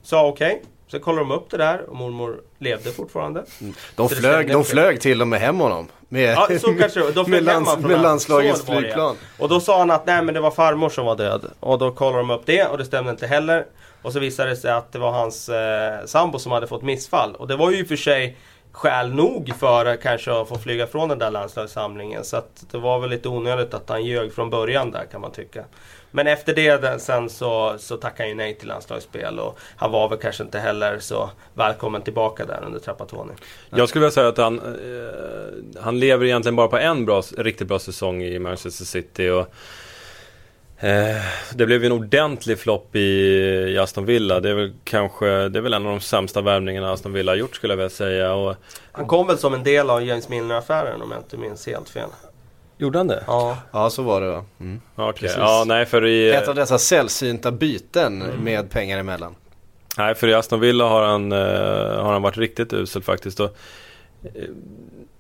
sa okej. Okay. Så kollade de upp det där och mormor levde fortfarande. Mm. De, flög, de flög till och med hem honom. Med, ja, så kanske De flög med, lands, med landslagets flygplan. Och då sa han att nej men det var farmor som var död. Och då kollade de upp det och det stämde inte heller. Och så visade det sig att det var hans eh, sambo som hade fått missfall. Och det var ju i och för sig skäl nog för kanske att få flyga från den där landslagssamlingen. Så att det var väl lite onödigt att han ljög från början där kan man tycka. Men efter det sen så, så tackade han ju nej till landslagsspel och han var väl kanske inte heller så välkommen tillbaka där under Trapattoni. Jag skulle vilja säga att han, eh, han lever egentligen bara på en bra, riktigt bra säsong i Manchester City. Och Eh, det blev en ordentlig flopp i, i Aston Villa. Det är väl kanske, det är väl en av de sämsta värvningarna Aston Villa har gjort skulle jag vilja säga. Och, han kom väl som en del av James Milner-affären om jag inte minns helt fel. Gjorde han det? Ja, ja så var det va. Mm. Okay. Ja, nej, för i, Ett av dessa sällsynta byten mm. med pengar emellan. Nej, för i Aston Villa har han, uh, har han varit riktigt usel faktiskt. Och, uh,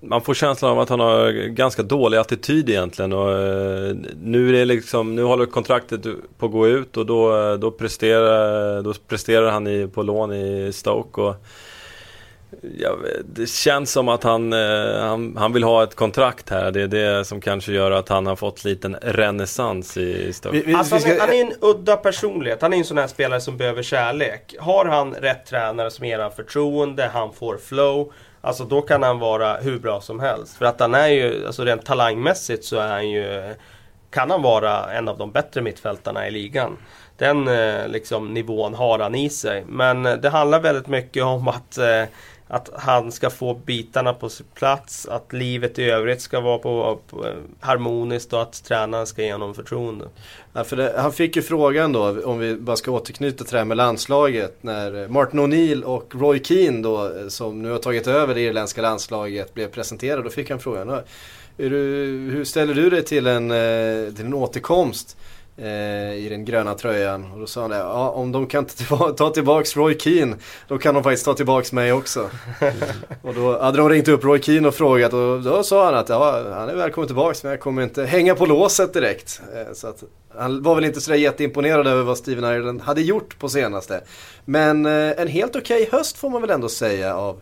man får känslan av att han har ganska dålig attityd egentligen. Och, uh, nu, är det liksom, nu håller kontraktet på att gå ut och då, då, presterar, då presterar han i, på lån i Stoke. Och, Ja, det känns som att han, eh, han, han, vill ha ett kontrakt här. Det är det som kanske gör att han har fått liten renässans i Stoke. Alltså, han, är, han är en udda personlighet. Han är en sån här spelare som behöver kärlek. Har han rätt tränare som ger han förtroende, han får flow. Alltså då kan han vara hur bra som helst. För att han är ju, alltså rent talangmässigt så är han ju kan han vara en av de bättre mittfältarna i ligan. Den eh, liksom, nivån har han i sig. Men eh, det handlar väldigt mycket om att att han ska få bitarna på sin plats, att livet i övrigt ska vara på, på harmoniskt och att tränaren ska ge honom förtroende. Ja, för det, han fick ju frågan då, om vi bara ska återknyta till det här med landslaget, när Martin O'Neill och Roy Keane då, som nu har tagit över det irländska landslaget, blev presenterade. Då fick han frågan, du, hur ställer du dig till en, eh, till en återkomst? Eh, i den gröna tröjan. Och då sa han det, ja, om de kan ta tillbaks Roy Keane, då kan de faktiskt ta tillbaks mig också. och då hade de ringt upp Roy Keane och frågat och då sa han att ja, han är välkommen tillbaks men jag kommer inte hänga på låset direkt. Eh, så att, han var väl inte sådär jätteimponerad över vad Steven Ireland hade gjort på senaste. Men eh, en helt okej okay höst får man väl ändå säga av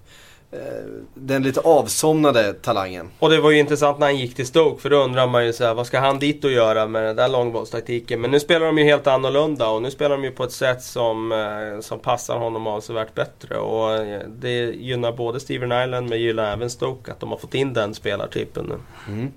den lite avsomnade talangen. Och det var ju intressant när han gick till Stoke för då undrar man ju så här, vad ska han dit och göra med den där långbollstaktiken? Men nu spelar de ju helt annorlunda och nu spelar de ju på ett sätt som, eh, som passar honom avsevärt bättre. Och eh, det gynnar både Steven Island men gynnar även Stoke att de har fått in den spelartypen nu. Mm.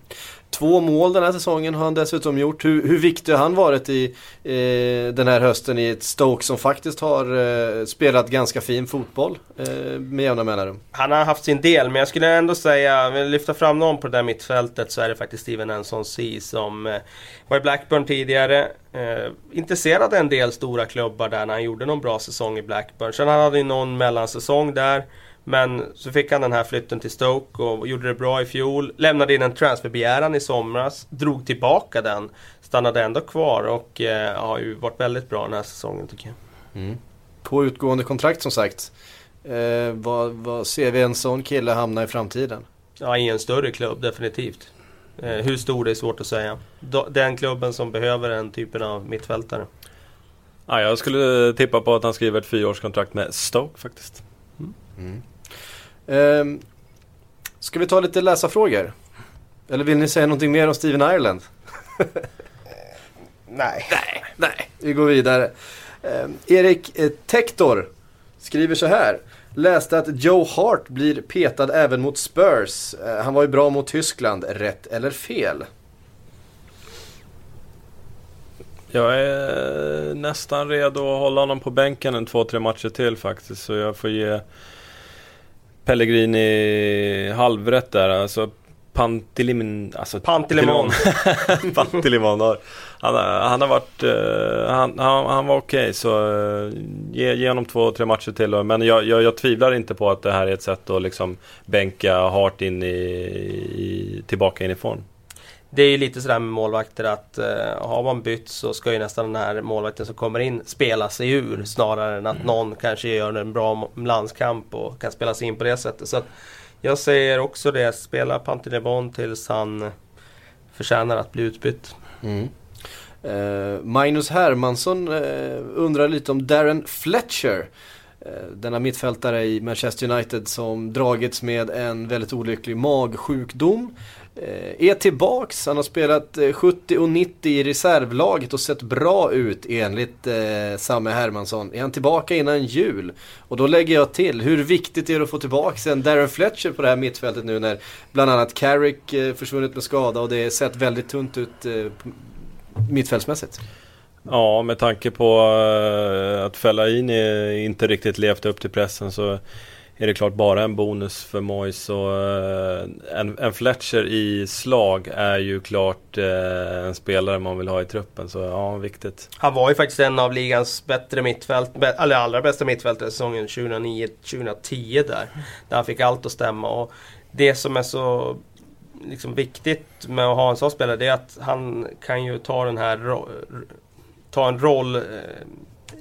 Två mål den här säsongen har han dessutom gjort. Hur, hur viktig har han varit i eh, den här hösten i ett Stoke som faktiskt har eh, spelat ganska fin fotboll eh, med jämna mellanrum? Han har haft sin del, men jag skulle ändå säga, vill lyfta fram någon på det där mittfältet så är det faktiskt Steven Enson C som eh, var i Blackburn tidigare. Eh, intresserade en del stora klubbar där när han gjorde någon bra säsong i Blackburn. Sen hade han någon mellansäsong där. Men så fick han den här flytten till Stoke och gjorde det bra i fjol. Lämnade in en transferbegäran i somras. Drog tillbaka den. Stannade ändå kvar och eh, har ju varit väldigt bra den här säsongen tycker jag. Mm. På utgående kontrakt som sagt. Eh, vad, vad ser vi en sån kille hamna i framtiden? Ja, i en större klubb definitivt. Eh, hur stor det är svårt att säga. Den klubben som behöver den typen av mittfältare. Ja, jag skulle tippa på att han skriver ett fyraårskontrakt med Stoke faktiskt. Mm. Mm. Um, ska vi ta lite läsarfrågor? Eller vill ni säga någonting mer om Steven Ireland? nej. Nej, nej. Vi går vidare. Um, Erik eh, Tektor skriver så här. Läste att Joe Hart blir petad även mot Spurs. Uh, han var ju bra mot Tyskland, rätt eller fel? Jag är nästan redo att hålla honom på bänken en två, tre matcher till faktiskt. Så jag får ge Pellegrini halvrätt där. Alltså, Pantilimon, alltså Pantilimon. Pantilimon har, han, har- han har varit, eh, han, han, han var okej så eh, ge, ge honom två, tre matcher till. Men jag, jag, jag tvivlar inte på att det här är ett sätt att liksom bänka Hart in i, i, tillbaka in i form. Det är ju lite sådär med målvakter att eh, har man bytt så ska ju nästan den här målvakten som kommer in spela sig ur snarare än att någon kanske gör en bra landskamp och kan spela sig in på det sättet. Så jag säger också det, spela Pantelebon tills han förtjänar att bli utbytt. Mm. Eh, Magnus Hermansson eh, undrar lite om Darren Fletcher. Eh, denna mittfältare i Manchester United som dragits med en väldigt olycklig magsjukdom. Eh, är tillbaks, han har spelat eh, 70 och 90 i reservlaget och sett bra ut enligt eh, Samme Hermansson. Är han tillbaka innan jul? Och då lägger jag till, hur viktigt är det att få tillbaka en Darren Fletcher på det här mittfältet nu när bland annat Carrick eh, försvunnit med skada och det sett väldigt tunt ut eh, mittfältsmässigt. Ja, med tanke på eh, att Fellaini inte riktigt levt upp till pressen så är det klart bara en bonus för Moyes och eh, en, en Fletcher i slag är ju klart eh, en spelare man vill ha i truppen så ja, viktigt. Han var ju faktiskt en av ligans bättre mittfält, eller allra bästa mittfältare säsongen 2009-2010 där. Där han fick allt att stämma. Och det som är så liksom, viktigt med att ha en sån spelare det är att han kan ju ta den här ro- ta en roll eh,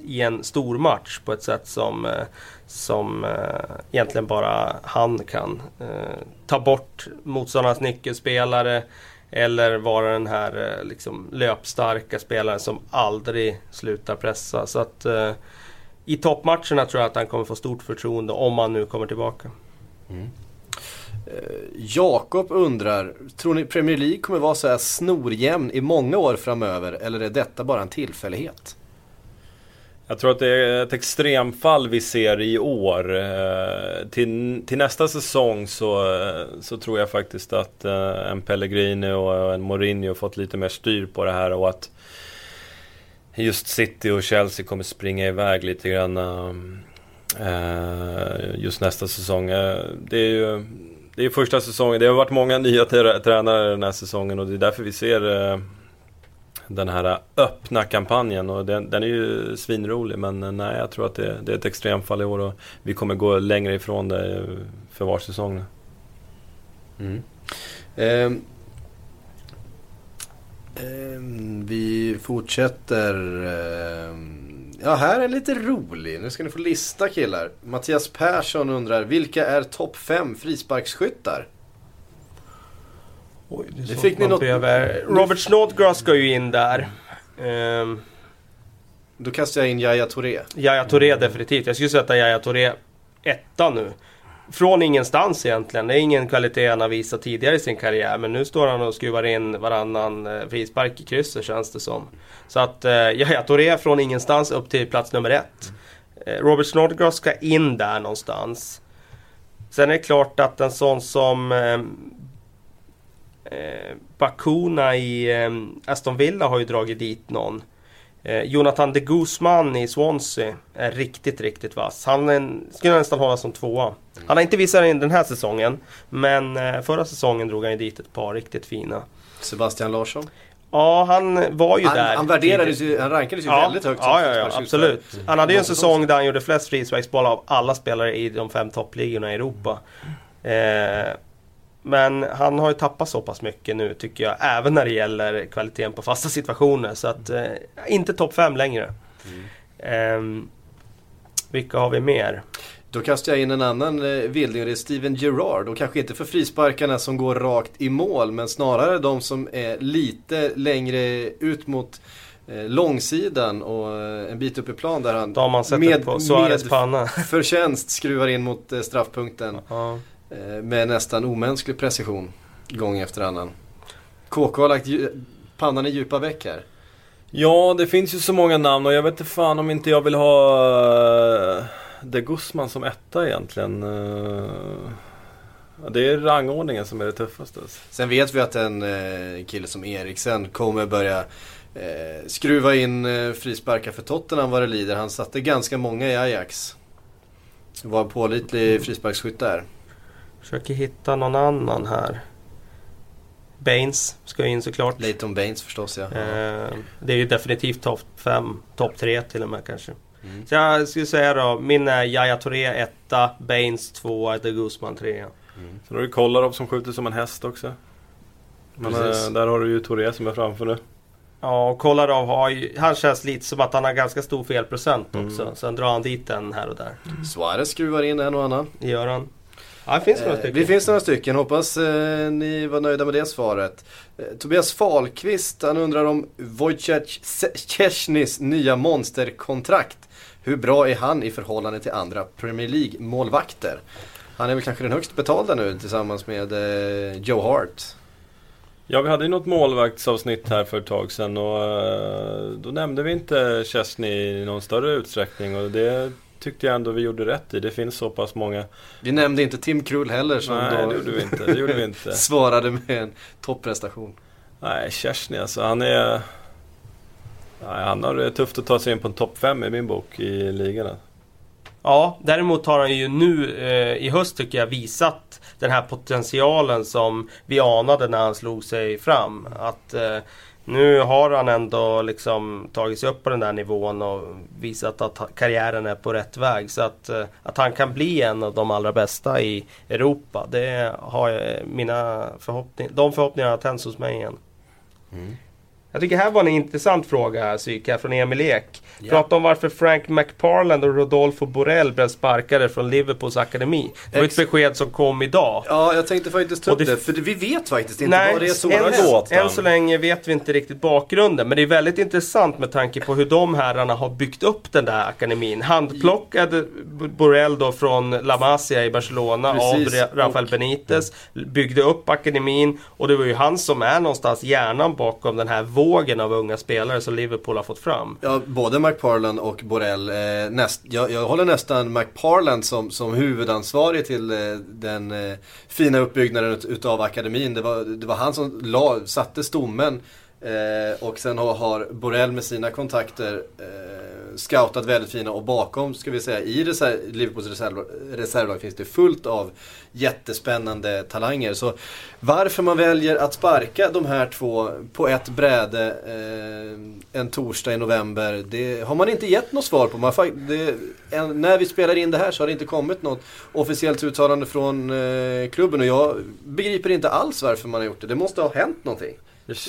i en stor match på ett sätt som, eh, som eh, egentligen bara han kan. Eh, ta bort motståndarnas nyckelspelare eller vara den här eh, liksom, löpstarka spelaren som aldrig slutar pressa. Så att eh, i toppmatcherna tror jag att han kommer få stort förtroende om han nu kommer tillbaka. Mm. Eh, Jakob undrar, tror ni Premier League kommer vara så här snorjämn i många år framöver eller är detta bara en tillfällighet? Jag tror att det är ett extremfall vi ser i år. Eh, Till, till nästa säsong så, eh, så tror jag faktiskt att eh, en Pellegrini och en Mourinho fått lite mer styr på det här och att just City och Chelsea kommer springa iväg lite grann eh, eh just nästa säsong. Det är ju det är första säsongen, det har varit många nya tränare den här säsongen och det är därför vi ser den här öppna kampanjen och den, den är ju svinrolig men eh, nej jag tror att det, det är ett extremfall i år och vi kommer gå längre ifrån det eh, för var säsong. Mm. Eh, eh, vi fortsätter. Eh, ja, här är lite rolig. Nu ska ni få lista killar. Mattias Persson undrar, vilka är topp 5 frisparksskyttar? Oj, det Det fick ni något- behöver- Robert Snodgrass ska ju in där. Um, Då kastar jag in Yahya Touré. Yahya Touré definitivt. Jag skulle sätta Yahya Touré etta nu. Från ingenstans egentligen. Det är ingen kvalitet han har visat tidigare i sin karriär. Men nu står han och skruvar in varannan eh, frispark i krysset känns det som. Så att eh, Yahya Touré från ingenstans upp till plats nummer ett. Eh, Robert Snodgrass ska in där någonstans. Sen är det klart att en sån som eh, Bakuna i eh, Aston Villa har ju dragit dit någon. Eh, Jonathan de Guzman i Swansea är riktigt, riktigt vass. Han en, skulle nästan hålla som tvåa. Han har inte visat in den här säsongen. Men eh, förra säsongen drog han ju dit ett par riktigt fina. Sebastian Larsson. Ja, han var ju Han, där. han värderades ju, han rankades ju Ja, väldigt högt ja, ja, ja, absolut. för- Han hade ju en säsong där han gjorde flest frisparksbollar av alla spelare i de fem toppligorna i Europa. Eh, men han har ju tappat så pass mycket nu tycker jag. Även när det gäller kvaliteten på fasta situationer. Så att eh, inte topp fem längre. Eh, vilka har vi mer? Då kastar jag in en annan eh, vilding och det är Steven Gerrard. Och kanske inte för frisparkarna som går rakt i mål men snarare de som är lite längre ut mot eh, långsidan och eh, en bit upp i plan där han Då har man sett med, på Suarez med panna. förtjänst skruvar in mot eh, straffpunkten Ja. eh, med nästan omänsklig precision gång efter annan. KK har lagt pannan i djupa veck här. Ja, det finns ju så många namn och jag vet inte fan om inte jag vill ha uh, De Guzman som etta egentligen. Ja, det är rangordningen som är det tuffaste. Sen vet vi att en eh, kille som Eriksen kommer börja eh, skruva in eh, frisparkar för Tottenham vad det lider. Han satte ganska många i Ajax. Var en pålitlig frisparksskytt där. Försöker hitta någon annan här. Baines ska in såklart. Leighton Baines förstås ja. Eh, det är ju definitivt topp 5, topp 3 till och med kanske. Mm. Så jag skulle säga då, min är Yahya Touré 1, Baines 2, De Guzman 3. Sen har du Kolarov som skjuter som en häst också. Men Precis. eh, där har du ju Touré som är framför nu. Ja, och Kolarov har ju, han känns lite som att han har ganska stor felprocent Mm. också. Sen drar han dit en här och där. Suarez skruvar in en och annan. Det gör han. Ja, det finns några Eh, stycken. Det finns några stycken, hoppas eh, ni var nöjda med det svaret. Eh, Tobias Fahlqvist, han undrar om Wojciech Szczesnys nya monsterkontrakt. Hur bra är han i förhållande till andra Premier League-målvakter? Han är väl kanske den högst betalda nu tillsammans med eh, Joe Hart. Ja, vi hade ju något målvaktsavsnitt här för ett tag sedan och då nämnde vi inte Chesney i någon större utsträckning och det tyckte jag ändå vi gjorde rätt i. Det finns så pass många. Vi nämnde inte Tim Krull heller som Nej, då det gjorde vi inte. Det gjorde vi inte. svarade med en topprestation. Nej, Chesney alltså, han är... Nej, han har det tufft att ta sig in på en topp 5 i min bok i ligan. Ja, däremot har han ju nu eh, i höst tycker jag visat den här potentialen som vi anade när han slog sig fram. Att eh, nu har han ändå liksom tagit sig upp på den där nivån och visat att karriären är på rätt väg. Så att, eh, att han kan bli en av de allra bästa i Europa, det har jag, mina förhoppningar, de förhoppningarna har tänts hos mig igen. Mm. Jag tycker här var en intressant fråga här, Syka, från Emil Ek. Ja. Prata om varför Frank McParland och Rodolfo Borrell blev sparkade från Liverpools akademi. Det var ett Ex- besked som kom idag. Ja, jag tänkte faktiskt ta upp det- det, för vi vet faktiskt inte Nej, vad det är som har hänt. än så länge vet vi inte riktigt bakgrunden. Men det är väldigt intressant med tanke på hur de herrarna har byggt upp den där akademin. Handplockade Borrell då från La Masia i Barcelona Precis, av Ra- Rafael och- Benitez. Byggde upp akademin och det var ju han som är någonstans hjärnan bakom den här vågen av unga spelare som Liverpool har fått fram. Ja, både McParland och Borrell. Eh, näst, jag, jag håller nästan McParland som, som huvudansvarig till eh, den eh, fina uppbyggnaden ut, utav akademin. Det var, det var han som la, satte stommen. Eh, och sen har, har Borrell med sina kontakter eh, scoutat väldigt fina och bakom, ska vi säga, i reserv, Liverpools reserv, reservlag finns det fullt av jättespännande talanger. Så varför man väljer att sparka de här två på ett bräde eh, en torsdag i november, det har man inte gett något svar på. Man, det, en, när vi spelar in det här så har det inte kommit något officiellt uttalande från eh, klubben och jag begriper inte alls varför man har gjort det. Det måste ha hänt någonting.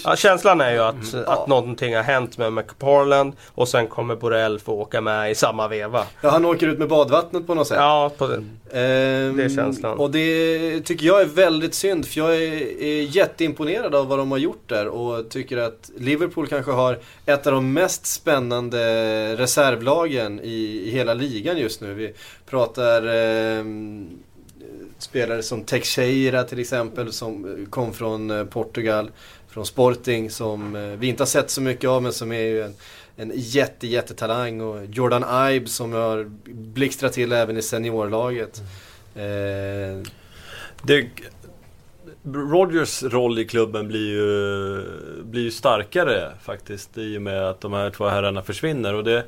Ja, känslan är ju att, Ja. att någonting har hänt med McParland och sen kommer Borrell få åka med i samma veva. Ja, han åker ut med badvattnet på något sätt. Ja, på det. Ehm, Det är känslan. Och det tycker jag är väldigt synd för jag är, är jätteimponerad av vad de har gjort där och tycker att Liverpool kanske har ett av de mest spännande reservlagen i, i hela ligan just nu. Vi pratar ehm, spelare som Teixeira till exempel som kom från eh, Portugal, från Sporting som eh, vi inte har sett så mycket av men som är ju en en jätte, jättetalang och Jordan Ibe som har blixtrat till även i seniorlaget. Eh, Det, Rogers roll i klubben blir ju, blir ju starkare faktiskt i och med att de här två herrarna försvinner. Och det,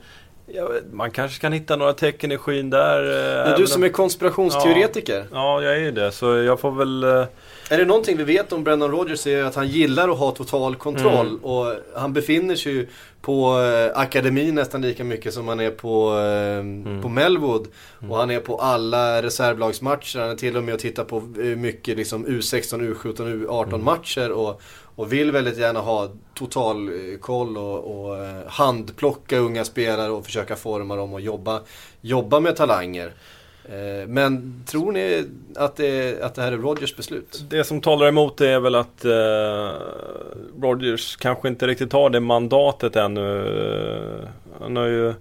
vet, man kanske kan hitta några tecken i skyn där. eh, men även du som om- är konspirationsteoretiker. Ja, jag är ju det. Så jag får väl... Är det någonting vi vet om Brendan Rodgers är att han gillar att ha total kontroll. Mm. Och han befinner sig ju på eh, akademin nästan lika mycket som han är på, eh, på Melwood. Och han är på alla reservlagsmatcher. Han är till och med och tittar på eh, mycket liksom U16, U17, U18 matcher. Och, och vill väldigt gärna ha total eh, koll och, och eh, handplocka unga spelare och försöka forma dem och jobba, jobba med talanger. Eh, Men tror ni att det, att det här är Rodgers beslut? Det som talar emot det är väl att eh, Rodgers kanske inte riktigt har det mandatet ännu. Han har ju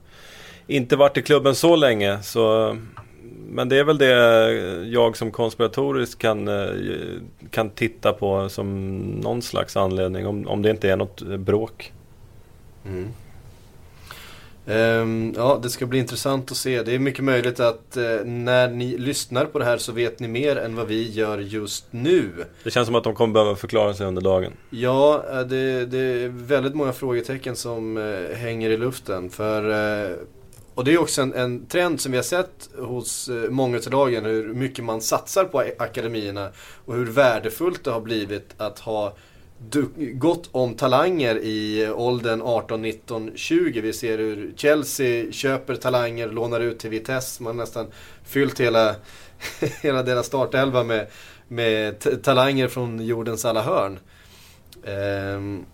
inte varit i klubben så länge. Så, men det är väl det jag som konspiratorisk kan, eh, kan titta på som någon slags anledning. Om, om det inte är något bråk. Mm. Ehm, ja, det ska bli intressant att se. Det är mycket möjligt att eh, när ni lyssnar på det här så vet ni mer än vad vi gör just nu. Det känns som att de kommer behöva förklara sig under dagen. Ja, eh, det, det är väldigt många frågetecken som eh, hänger i luften. För, eh, och det är också en, en trend som vi har sett hos många av lagen. Hur mycket man satsar på akademierna. Och hur värdefullt det har blivit att ha gott om talanger i åldern 18, 19, 20. Vi ser hur Chelsea köper talanger, lånar ut till Vitesse. Man har nästan fyllt hela, hela deras startelva med, med talanger från jordens alla hörn. Um,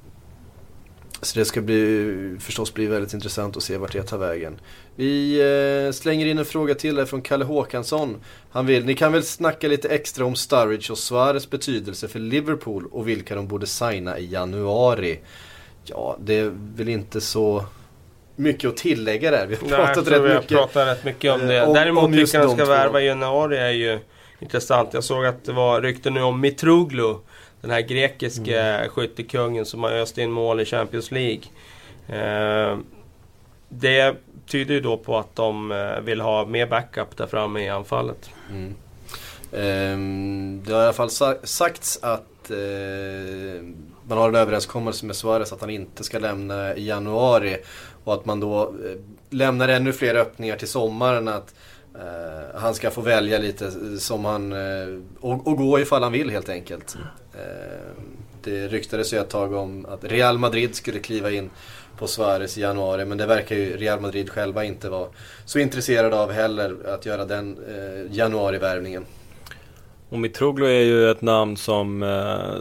så det ska bli, förstås bli väldigt intressant att se vart det tar vägen. Vi eh, slänger in en fråga till här från Kalle Håkansson. Han vill, ni kan väl snacka lite extra om Sturridge och Suarez betydelse för Liverpool och vilka de borde signa i januari. Ja, det är väl inte så mycket att tillägga där. Vi har pratat Nej, rätt vi har mycket. pratat rätt mycket om det. eh, om- Däremot om vilka de de ska två. värva i januari är ju intressant. Jag såg att det var rykten nu om Mitroglou. Den här grekiske Mm. skyttekungen som har öst in mål i Champions League. Eh, det tyder ju då på att de eh, vill ha mer backup där framme i anfallet. Mm. Ehm, det har i alla fall sa- sagts att eh, man har en överenskommelse med Suarez att han inte ska lämna i januari. Och att man då eh, lämnar ännu fler öppningar till sommaren. Att Uh, han ska få välja lite som han... uh, och, och gå ifall han vill helt enkelt. Uh, det ryktades ju ett tag om att Real Madrid skulle kliva in på Suarez i januari. Men det verkar ju Real Madrid själva inte vara så intresserade av heller att göra den eh, januarivärvningen. Och Mitroglou är ju ett namn som,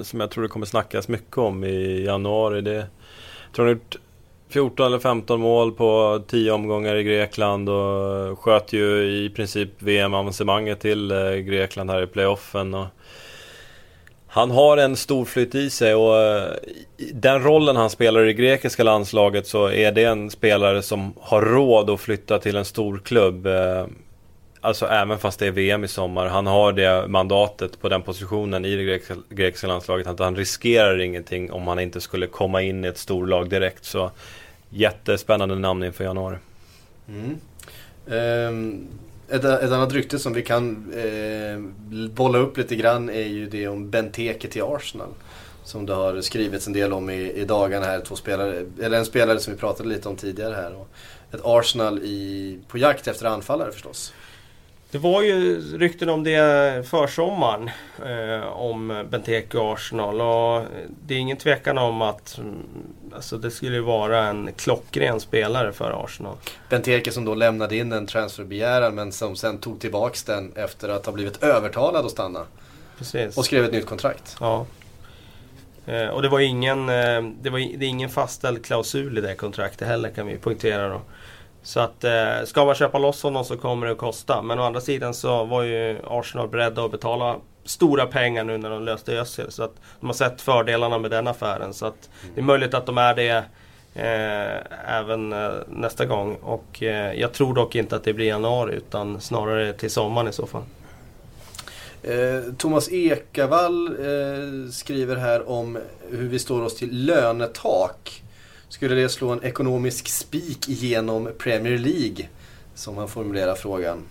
som jag tror det kommer snackas mycket om i januari. Det, jag tror han har gjort 14 eller 15 mål på 10 omgångar i Grekland och sköt ju i princip VM-avancemanget till eh, Grekland här i playoffen. Och han har en stor flytt i sig och eh, den rollen han spelar i det grekiska landslaget så är det en spelare som har råd att flytta till en stor klubb. Eh, Alltså även fast det är VM i sommar. Han har det mandatet på den positionen i det grekiska, grekiska landslaget. Att han riskerar ingenting om han inte skulle komma in i ett storlag direkt. Så jättespännande namn inför januari. Mm. Um, ett, ett annat rykte som vi kan eh, bolla upp lite grann är ju det om Benteke till Arsenal. Som det har skrivits en del om i, i dagarna här. Två spelare, eller en spelare som vi pratade lite om tidigare här. Och ett Arsenal i, på jakt efter anfallare förstås. Det var ju rykten om det försommaren. Eh, om Benteke och Arsenal. Och det är ingen tvekan om att mm, alltså det skulle vara en klockren spelare för Arsenal. Benteke som då lämnade in en transferbegäran men som sen tog tillbaks den efter att ha blivit övertalad att stanna. Precis. Och skrev ett nytt kontrakt. Ja. Eh, och det var ingen, eh, det var, det är ingen fastställd klausul i det kontraktet heller kan vi poängtera då. Så att eh, ska man köpa loss honom så kommer det att kosta. Men å andra sidan så var ju Arsenal beredda att betala stora pengar nu när de löste Özil. Så att de har sett fördelarna med den affären. Så att det är möjligt att de är det eh, även eh, nästa gång. Och eh, jag tror dock inte att det blir januari utan snarare till sommaren i så fall. Eh, Thomas Ekavall eh, skriver här om hur vi står oss till lönetak. Skulle det slå en ekonomisk spik genom Premier League? Som han formulerar frågan.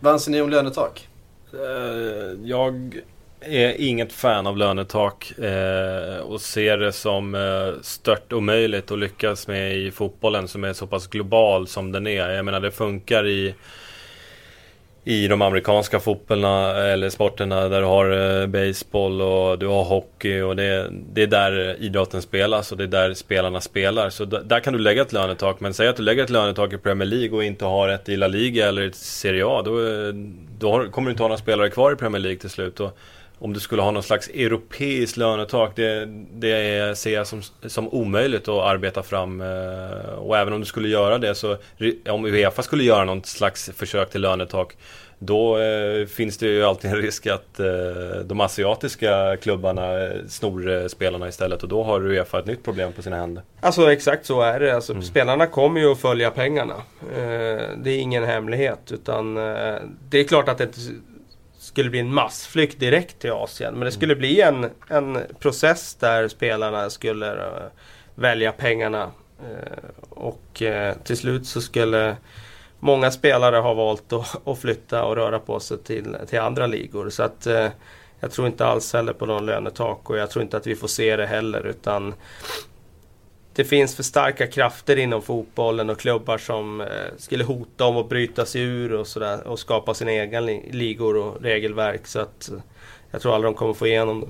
Vad anser ni om lönetak? Eh, jag är inget fan av lönetak eh, och ser det som eh, stört omöjligt att lyckas med i fotbollen som är så pass global som den är. Jag menar det funkar i i de amerikanska fotbollarna eller sporterna där du har eh, baseball och du har hockey och det, det är där idrotten spelas och det är där spelarna spelar. Så där kan du lägga ett lönetak. Men säg att du lägger ett lönetak i Premier League och inte har ett i La Liga eller ett Serie A. Då, eh, då kommer du inte ha några spelare kvar i Premier League till slut. Och om du skulle ha någon slags europeiskt lönetak, det, det ser jag som, som omöjligt att arbeta fram. eh, Och även om du skulle göra det så, om Uefa skulle göra någon slags försök till lönetak då eh, finns det ju alltid en risk att eh, de asiatiska klubbarna snor spelarna istället och då har Uefa ett nytt problem på sina händer. Alltså exakt så är det. Alltså, Mm. Spelarna kommer ju att följa pengarna. Det är ingen hemlighet. Utan det är klart att det inte skulle bli en massflykt direkt till Asien. Men det skulle Mm. bli en, en process där spelarna skulle eh, välja pengarna. Eh, och eh, till slut så skulle många spelare ha valt att, att flytta och röra på sig till, till andra ligor. Så att jag tror inte alls heller på någon lönetak och jag tror inte att vi får se det heller. Utan det finns för starka krafter inom fotbollen och klubbar som eh, skulle hota om att bryta sig ur och, sådär, och skapa sina egna li- ligor och regelverk. Så att eh, jag tror aldrig de kommer få igenom det.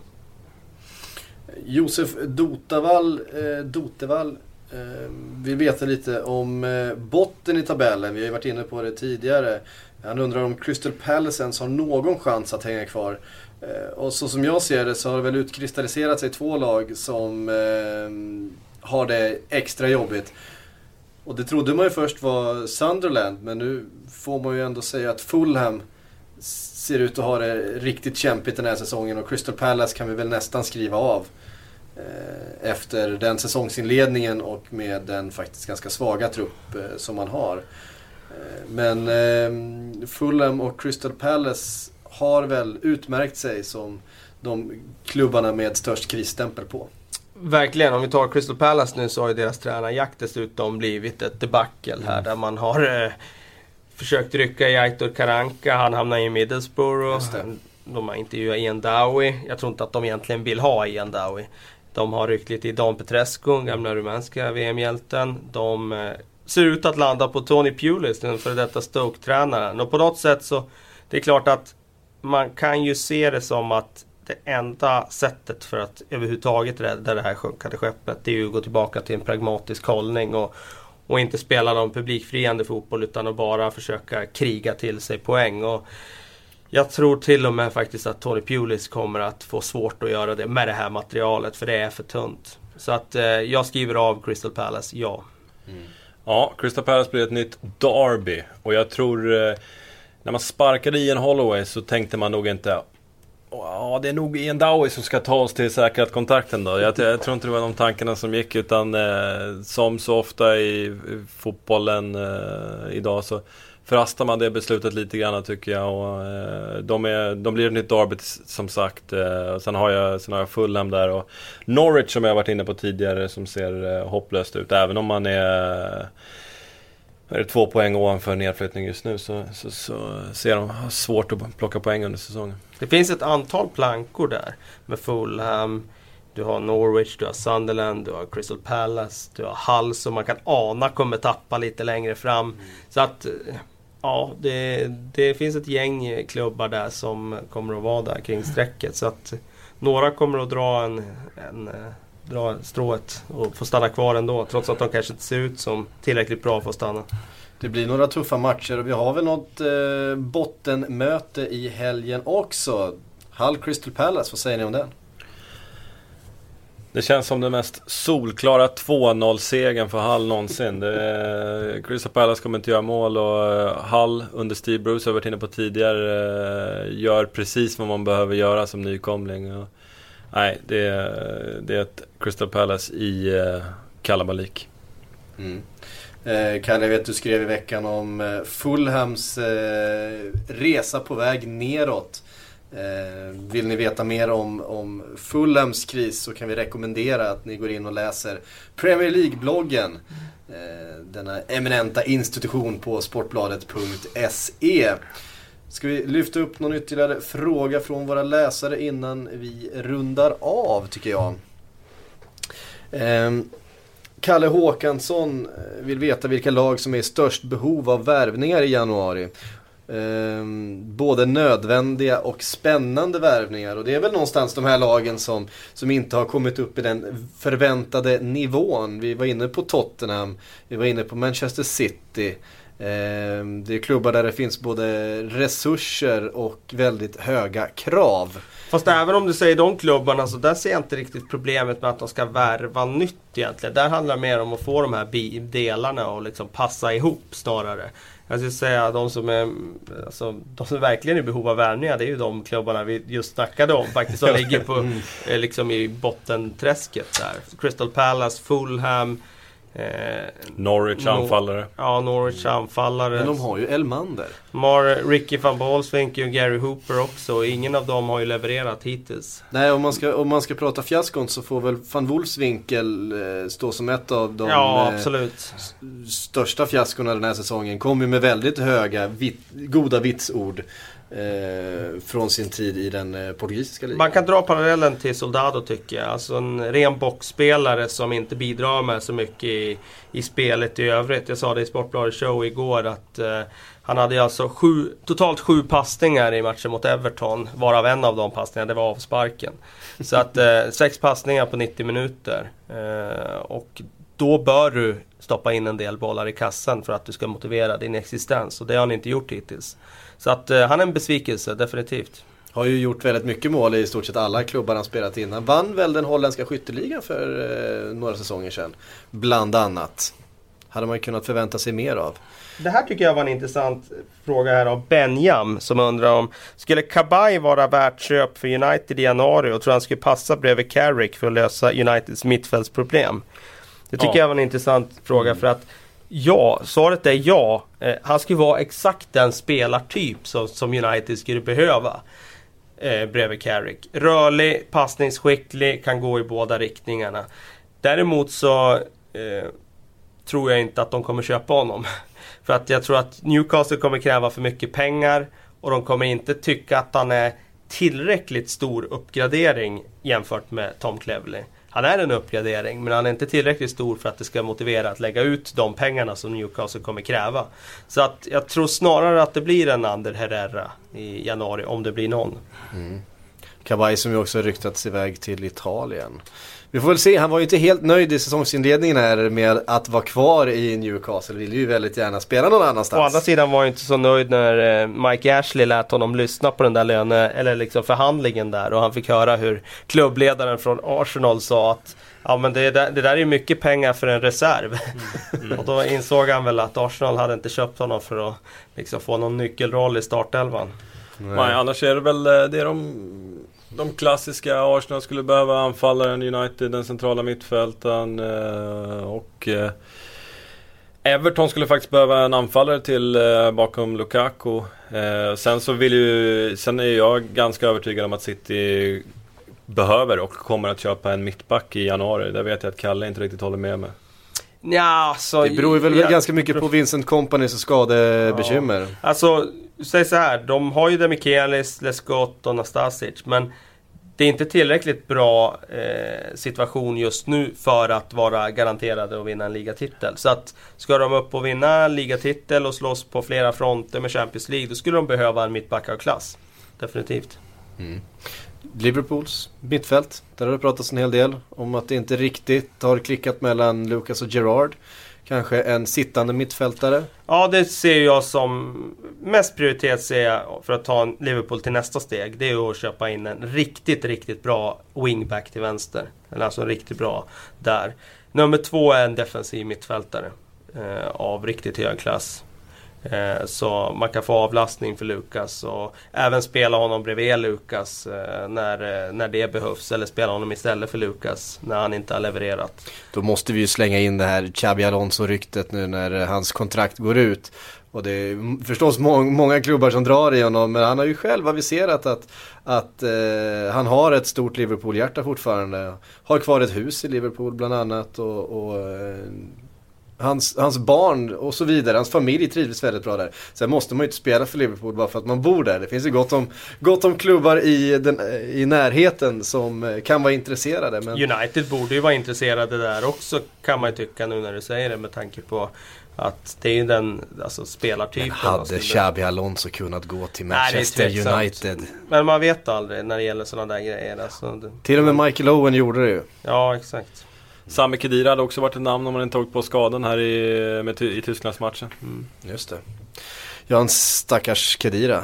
Josef Dotavall, eh, Dotevall eh, vill veta lite om eh, botten i tabellen. Vi har ju varit inne på det tidigare. Han undrar om Crystal Palace ens har någon chans att hänga kvar. Eh, och så som jag ser det så har det väl utkristalliserat sig två lag som eh, har det extra jobbigt. Och det trodde man ju först var Sunderland, men nu får man ju ändå säga att Fulham ser ut att ha det riktigt kämpigt den här säsongen och Crystal Palace kan vi väl nästan skriva av. Eh, efter den säsongsinledningen och med den faktiskt ganska svaga trupp eh, som man har. Eh, men eh, Fulham och Crystal Palace har väl utmärkt sig som de klubbarna med störst krisstämpel på. Verkligen, om vi tar Crystal Palace nu så har ju deras tränarjakt dessutom blivit ett debacle här mm. där man har eh, försökt rycka i Aitor Karanka, han hamnar i Middlesbrough. De har intervjuat Ian Dowie. Jag tror inte att de egentligen vill ha Ian Dowie. De har ryckt lite i Dan Petrescu, gamla rumänska VM-hjälten. De eh, ser ut att landa på Tony Pulis, den före detta Stoke-tränaren. Och på något sätt så, det är klart att man kan ju se det som att det enda sättet för att överhuvudtaget rädda det här sjunkande skeppet det är ju att gå tillbaka till en pragmatisk hållning och, och inte spela någon publikfriande fotboll utan att bara försöka kriga till sig poäng. Och jag tror till och med faktiskt att Tony Pulis kommer att få svårt att göra det med det här materialet för det är för tunt. Så att eh, jag skriver av Crystal Palace, ja. Mm. Ja, Crystal Palace blir ett nytt Derby och jag tror eh, när man sparkade Ian Holloway så tänkte man nog inte Ja, det är nog Ian Dowie som ska ta oss till säkrat kontakten då. Jag, jag, tror inte det var de tankarna som gick utan eh, som så ofta i, i fotbollen eh, idag så förhastar man det beslutet lite grann tycker jag. Och, eh, de, är, de blir ett nytt Derby som sagt. Eh, sen, har jag, sen har jag Fulham där och Norwich som jag varit inne på tidigare som ser eh, hopplöst ut. Även om man är är det två poäng ovanför nedflyttning just nu så, så, så ser de svårt att plocka poäng under säsongen. Det finns ett antal plankor där med Fulham, du har Norwich, du har Sunderland, du har Crystal Palace, du har Hull som man kan ana kommer tappa lite längre fram. Mm. Så att ja, det, det finns ett gäng klubbar där som kommer att vara där kring strecket. Så att några kommer att dra en, en dra strået och få stanna kvar ändå. Trots att de kanske inte ser ut som tillräckligt bra för att stanna. Det blir några tuffa matcher och vi har väl något eh, bottenmöte i helgen också. Hull Crystal Palace, vad säger ni om den? Det känns som den mest solklara 2-0-segern för Hull någonsin. Det, Crystal Palace kommer inte göra mål och eh, Hull under Steve Bruce, har varit inne på tidigare, eh, gör precis vad man behöver göra som nykomling. Nej, det är, det är ett Crystal Palace i eh, kalabalik. Mm. Eh, Kalle, jag vet du skrev i veckan om eh, Fulhams eh, resa på väg neråt. Eh, vill ni veta mer om, om Fulhams kris så kan vi rekommendera att ni går in och läser Premier League-bloggen. Eh, denna eminenta institution på sportbladet.se. Ska vi lyfta upp någon ytterligare fråga från våra läsare innan vi rundar av tycker jag. Ehm, Kalle Håkansson eh, vill veta vilka lag som är i störst behov av värvningar i januari. Ehm, både nödvändiga och spännande värvningar och det är väl någonstans de här lagen som, som inte har kommit upp i den förväntade nivån. Vi var inne på Tottenham, vi var inne på Manchester City. Ehm, det är klubbar där det finns både resurser och väldigt höga krav. Fast även om du säger de klubbarna så där ser jag inte riktigt problemet med att de ska värva nytt egentligen. Där handlar det mer om att få de här delarna och liksom passa ihop snarare. Jag skulle säga de som är alltså, de som verkligen är i behov av värvningar det är ju de klubbarna vi just snackade om faktiskt. Som ligger på, mm. eh, liksom i bottenträsket där. Crystal Palace, Fulham, Eh, Norwich no anfallare. Ja, Norwich anfallare. Men de har ju Elmander. De har Ricky van Bolsvink och Gary Hooper också. Ingen av dem har ju levererat hittills. Nej, om man ska, om man ska prata fiaskon så får väl van Wolfswinkel eh, stå som ett av de ja, eh, största fiaskorna den här säsongen. Kom ju med väldigt höga, vit, goda vitsord eh, från sin tid i den eh, portugisiska ligan. Man kan dra parallellen till Soldado tycker jag. Alltså en ren boxspelare som inte bidrar med så mycket i, i spelet i övrigt. Jag sa det i Sportbladet show igår att eh, han hade alltså sju, totalt sju passningar i matchen mot Everton. Varav en av de passningarna, det var avsparken. Så att eh, sex passningar på 90 minuter. Eh, och då bör du stoppa in en del bollar i kassan för att du ska motivera din existens. Och det har han inte gjort hittills. Så att eh, han är en besvikelse, definitivt. Har ju gjort väldigt mycket mål i stort sett alla klubbar han spelat in. Han vann väl den holländska skytteligan för eh, några säsonger sedan. Bland annat. Hade man ju kunnat förvänta sig mer av. Det här tycker jag var en intressant fråga här av Benjam som undrar om Skulle Kabay vara värt köp för United i januari och tror han skulle passa bredvid Carrick för att lösa Uniteds mittfältsproblem? Det tycker Ja. jag var en intressant fråga för att Ja, svaret är ja. Eh, han skulle vara exakt den spelartyp som, som United skulle behöva eh, bredvid Carrick. Rörlig, passningsskicklig, kan gå i båda riktningarna. Däremot så eh, tror jag inte att de kommer köpa honom. För att jag tror att Newcastle kommer kräva för mycket pengar och de kommer inte tycka att han är tillräckligt stor uppgradering jämfört med Tom Cleverley. Han är en uppgradering men han är inte tillräckligt stor för att det ska motivera att lägga ut de pengarna som Newcastle kommer kräva. Så att jag tror snarare att det blir en Ander Herrera i januari om det blir någon. Mm. Kabay som ju också ryktats iväg till Italien. Vi får väl se, han var ju inte helt nöjd i säsongsinledningen här med att vara kvar i Newcastle. Vill ju väldigt gärna spela någon annanstans. Å andra sidan var jag inte så nöjd när eh, Mike Ashley lät honom lyssna på den där löne, eller liksom förhandlingen där och han fick höra hur klubbledaren från Arsenal sa att Ja men det, där- det där är ju mycket pengar för en reserv. och då insåg han väl att Arsenal hade inte köpt honom för att liksom få någon nyckelroll i startelvan. Nej, annars är det väl eh, det de, de klassiska Arsenal skulle behöva anfallaren, United, den centrala mittfältaren eh, och eh, Everton skulle faktiskt behöva en anfallare till eh, bakom Lukaku. Eh, sen så vill ju, sen är jag ganska övertygad om att City behöver och kommer att köpa en mittback i januari. Där vet jag att Kalle inte riktigt håller med mig. Ja, så... Det beror ju väl ja, ganska mycket på Vincent Companys skadebekymmer. Alltså, säg så här. De har ju Demichelis, Lescott och Nastasic. Men det är inte tillräckligt bra eh, situation just nu för att vara garanterade att vinna en ligatitel. Så att ska de upp och vinna en ligatitel och slåss på flera fronter med Champions League, då skulle de behöva en mittback av klass. Definitivt. Mm. Liverpools mittfält. Där har det pratats en hel del om att det inte riktigt har klickat mellan Lucas och Gerard. Kanske en sittande mittfältare. Ja, det ser jag som mest prioritet ser jag för att ta Liverpool till nästa steg. Det är att köpa in en riktigt, riktigt bra wingback till vänster. Eller alltså en riktigt bra där. Nummer två är en defensiv mittfältare eh, av riktigt hög klass. Eh, så man kan få avlastning för Lukas och även spela honom bredvid Lukas eh, när, eh, när det behövs. Eller spela honom istället för Lukas när han inte har levererat. Då måste vi ju slänga in det här Xabi Alonso-ryktet nu när hans kontrakt går ut. Och det är förstås må- många klubbar som drar i honom men han har ju själv aviserat att, att eh, han har ett stort Liverpool-hjärta fortfarande. Har kvar ett hus i Liverpool bland annat och, och eh, hans, hans barn och så vidare, hans familj trivs väldigt bra där. Sen måste man ju inte spela för Liverpool bara för att man bor där. Det finns ju gott om, gott om klubbar i, den, i närheten som eh, kan vara intresserade. Men... United borde ju vara intresserade där också kan man ju tycka nu när du säger det med tanke på att det är ju den alltså, spelartypen. Men hade alltså, Xabi Alonso kunnat gå till Nej, Manchester tveksamt. United? Men man vet aldrig när det gäller sådana där grejer. Alltså, det, Till och med Michael Owen gjorde det ju. Ja, exakt. Sami Khedira hade också varit ett namn om man inte tagit på skadan här i, med, i Tysklandsmatchen. Just det. Ja, en stackars Kedira.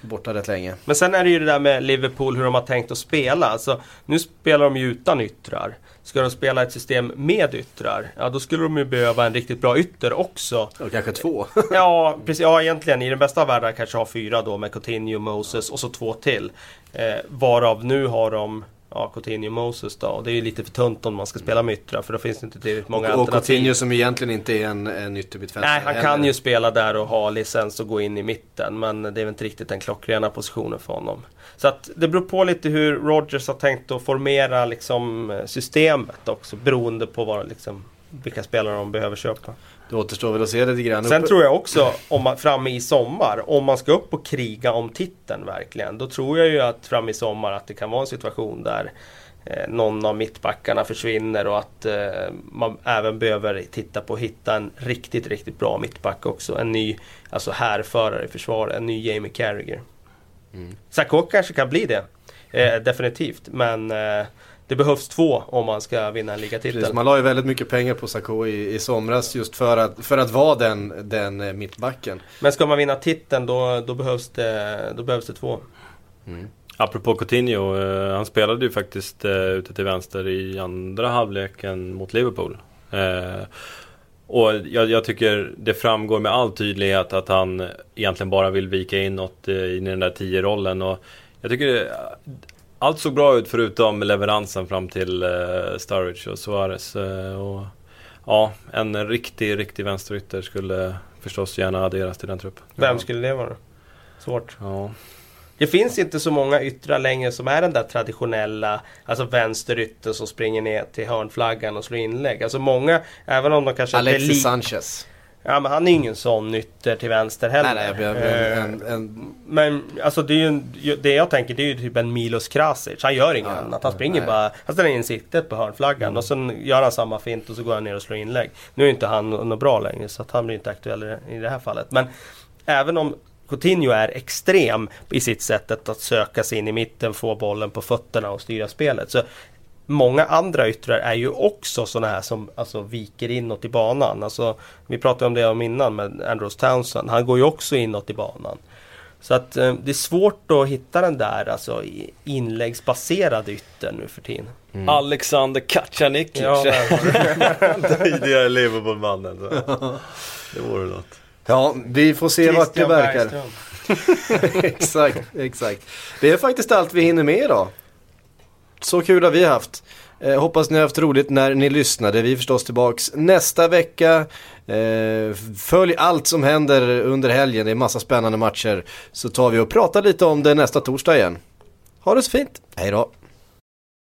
Borta rätt länge. Men sen är det ju det där med Liverpool, hur de har tänkt att spela. Alltså, nu spelar de ju utan yttrar. Ska de spela ett system med yttrar, ja då skulle de ju behöva en riktigt bra ytter också. Och kanske två. Ja, precis. Ja, egentligen. I den bästa av världar kanske ha fyra då med Coutinho, Moses och så två till. Eh, varav nu har de ja, Coutinho och Moses då. Och det är ju lite för tunt om man ska spela med yttrar för då finns det inte tillräckligt många och, och alternativ. Coutinho som egentligen inte är en, en yttermittfältare Nej, han heller. kan ju spela där och ha licens och gå in i mitten. Men det är väl inte riktigt den klockrena positionen för honom. Så att det beror på lite hur Rodgers har tänkt att formera liksom, systemet också. Beroende på vad, liksom, vilka spelare de behöver köpa. Det återstår väl att se lite grann. Sen Uppe- tror jag också, om man, framme i sommar, om man ska upp och kriga om titeln verkligen. Då tror jag ju att framme i sommar att det kan vara en situation där eh, någon av mittbackarna försvinner och att eh, man även behöver titta på att hitta en riktigt, riktigt bra mittback också. En ny, alltså härförare i försvaret, en ny Jamie Carragher. Mm. Sakho kanske kan bli det. Eh, definitivt, men eh, det behövs två om man ska vinna en ligatitel. Precis, man la ju väldigt mycket pengar på Sakho i, i somras just för att, för att vara den, den eh, mittbacken. Men ska man vinna titeln då, då, behövs, det, då behövs det två. Apropå Coutinho, eh, han spelade ju faktiskt eh, ute till vänster i andra halvleken mot Liverpool. Och jag, jag tycker det framgår med all tydlighet att han egentligen bara vill vika inåt in i den där 10-rollen. Och jag tycker allt såg bra ut förutom leveransen fram till eh, Sturridge och Suarez. Eh, och, ja, en riktig, riktig vänsterytter skulle förstås gärna adderas till den truppen. Vem skulle det vara? Svårt. Ja. Det finns inte så många yttrar längre som är den där traditionella Alltså vänsterytten som springer ner till hörnflaggan och slår inlägg. Alltså många, även om de kanske inte är Alexis Sanchez. Ja men han är ingen sån ytter till vänster heller. Nej, nej, jag- Eh, en, en, Men alltså det, är ju det jag tänker det är ju typ en Milos Krasic. Han gör inget Ja, annat. Han springer nej. bara, han ställer in siktet på hörnflaggan och sen gör han samma fint och så går han ner och slår inlägg. Nu är inte han något bra längre så att han blir inte aktuell i det- i det här fallet. Men även om Coutinho är extrem i sitt sätt att söka sig in i mitten, få bollen på fötterna och styra spelet. Så Många andra yttrar är ju också sådana här som alltså, viker inåt i banan. Alltså, vi pratade om det om innan med Andrews Townsend. Han går ju också inåt i banan. Så att eh, det är svårt att hitta den där alltså, inläggsbaserade yttern nu för tiden. Alexander Kacanik. Ja, Tidigare Liverpool-mannen. Det vore något. ja, vi får se vart det verkar. Exakt, exakt. Det är faktiskt allt vi hinner med idag. Så kul har vi haft. Eh, hoppas ni har haft roligt när ni lyssnade. Vi är förstås tillbaks nästa vecka. Eh, följ allt som händer under helgen. Det är massa spännande matcher. Så tar vi och pratar lite om det nästa torsdag igen. Ha det så fint. Hej då.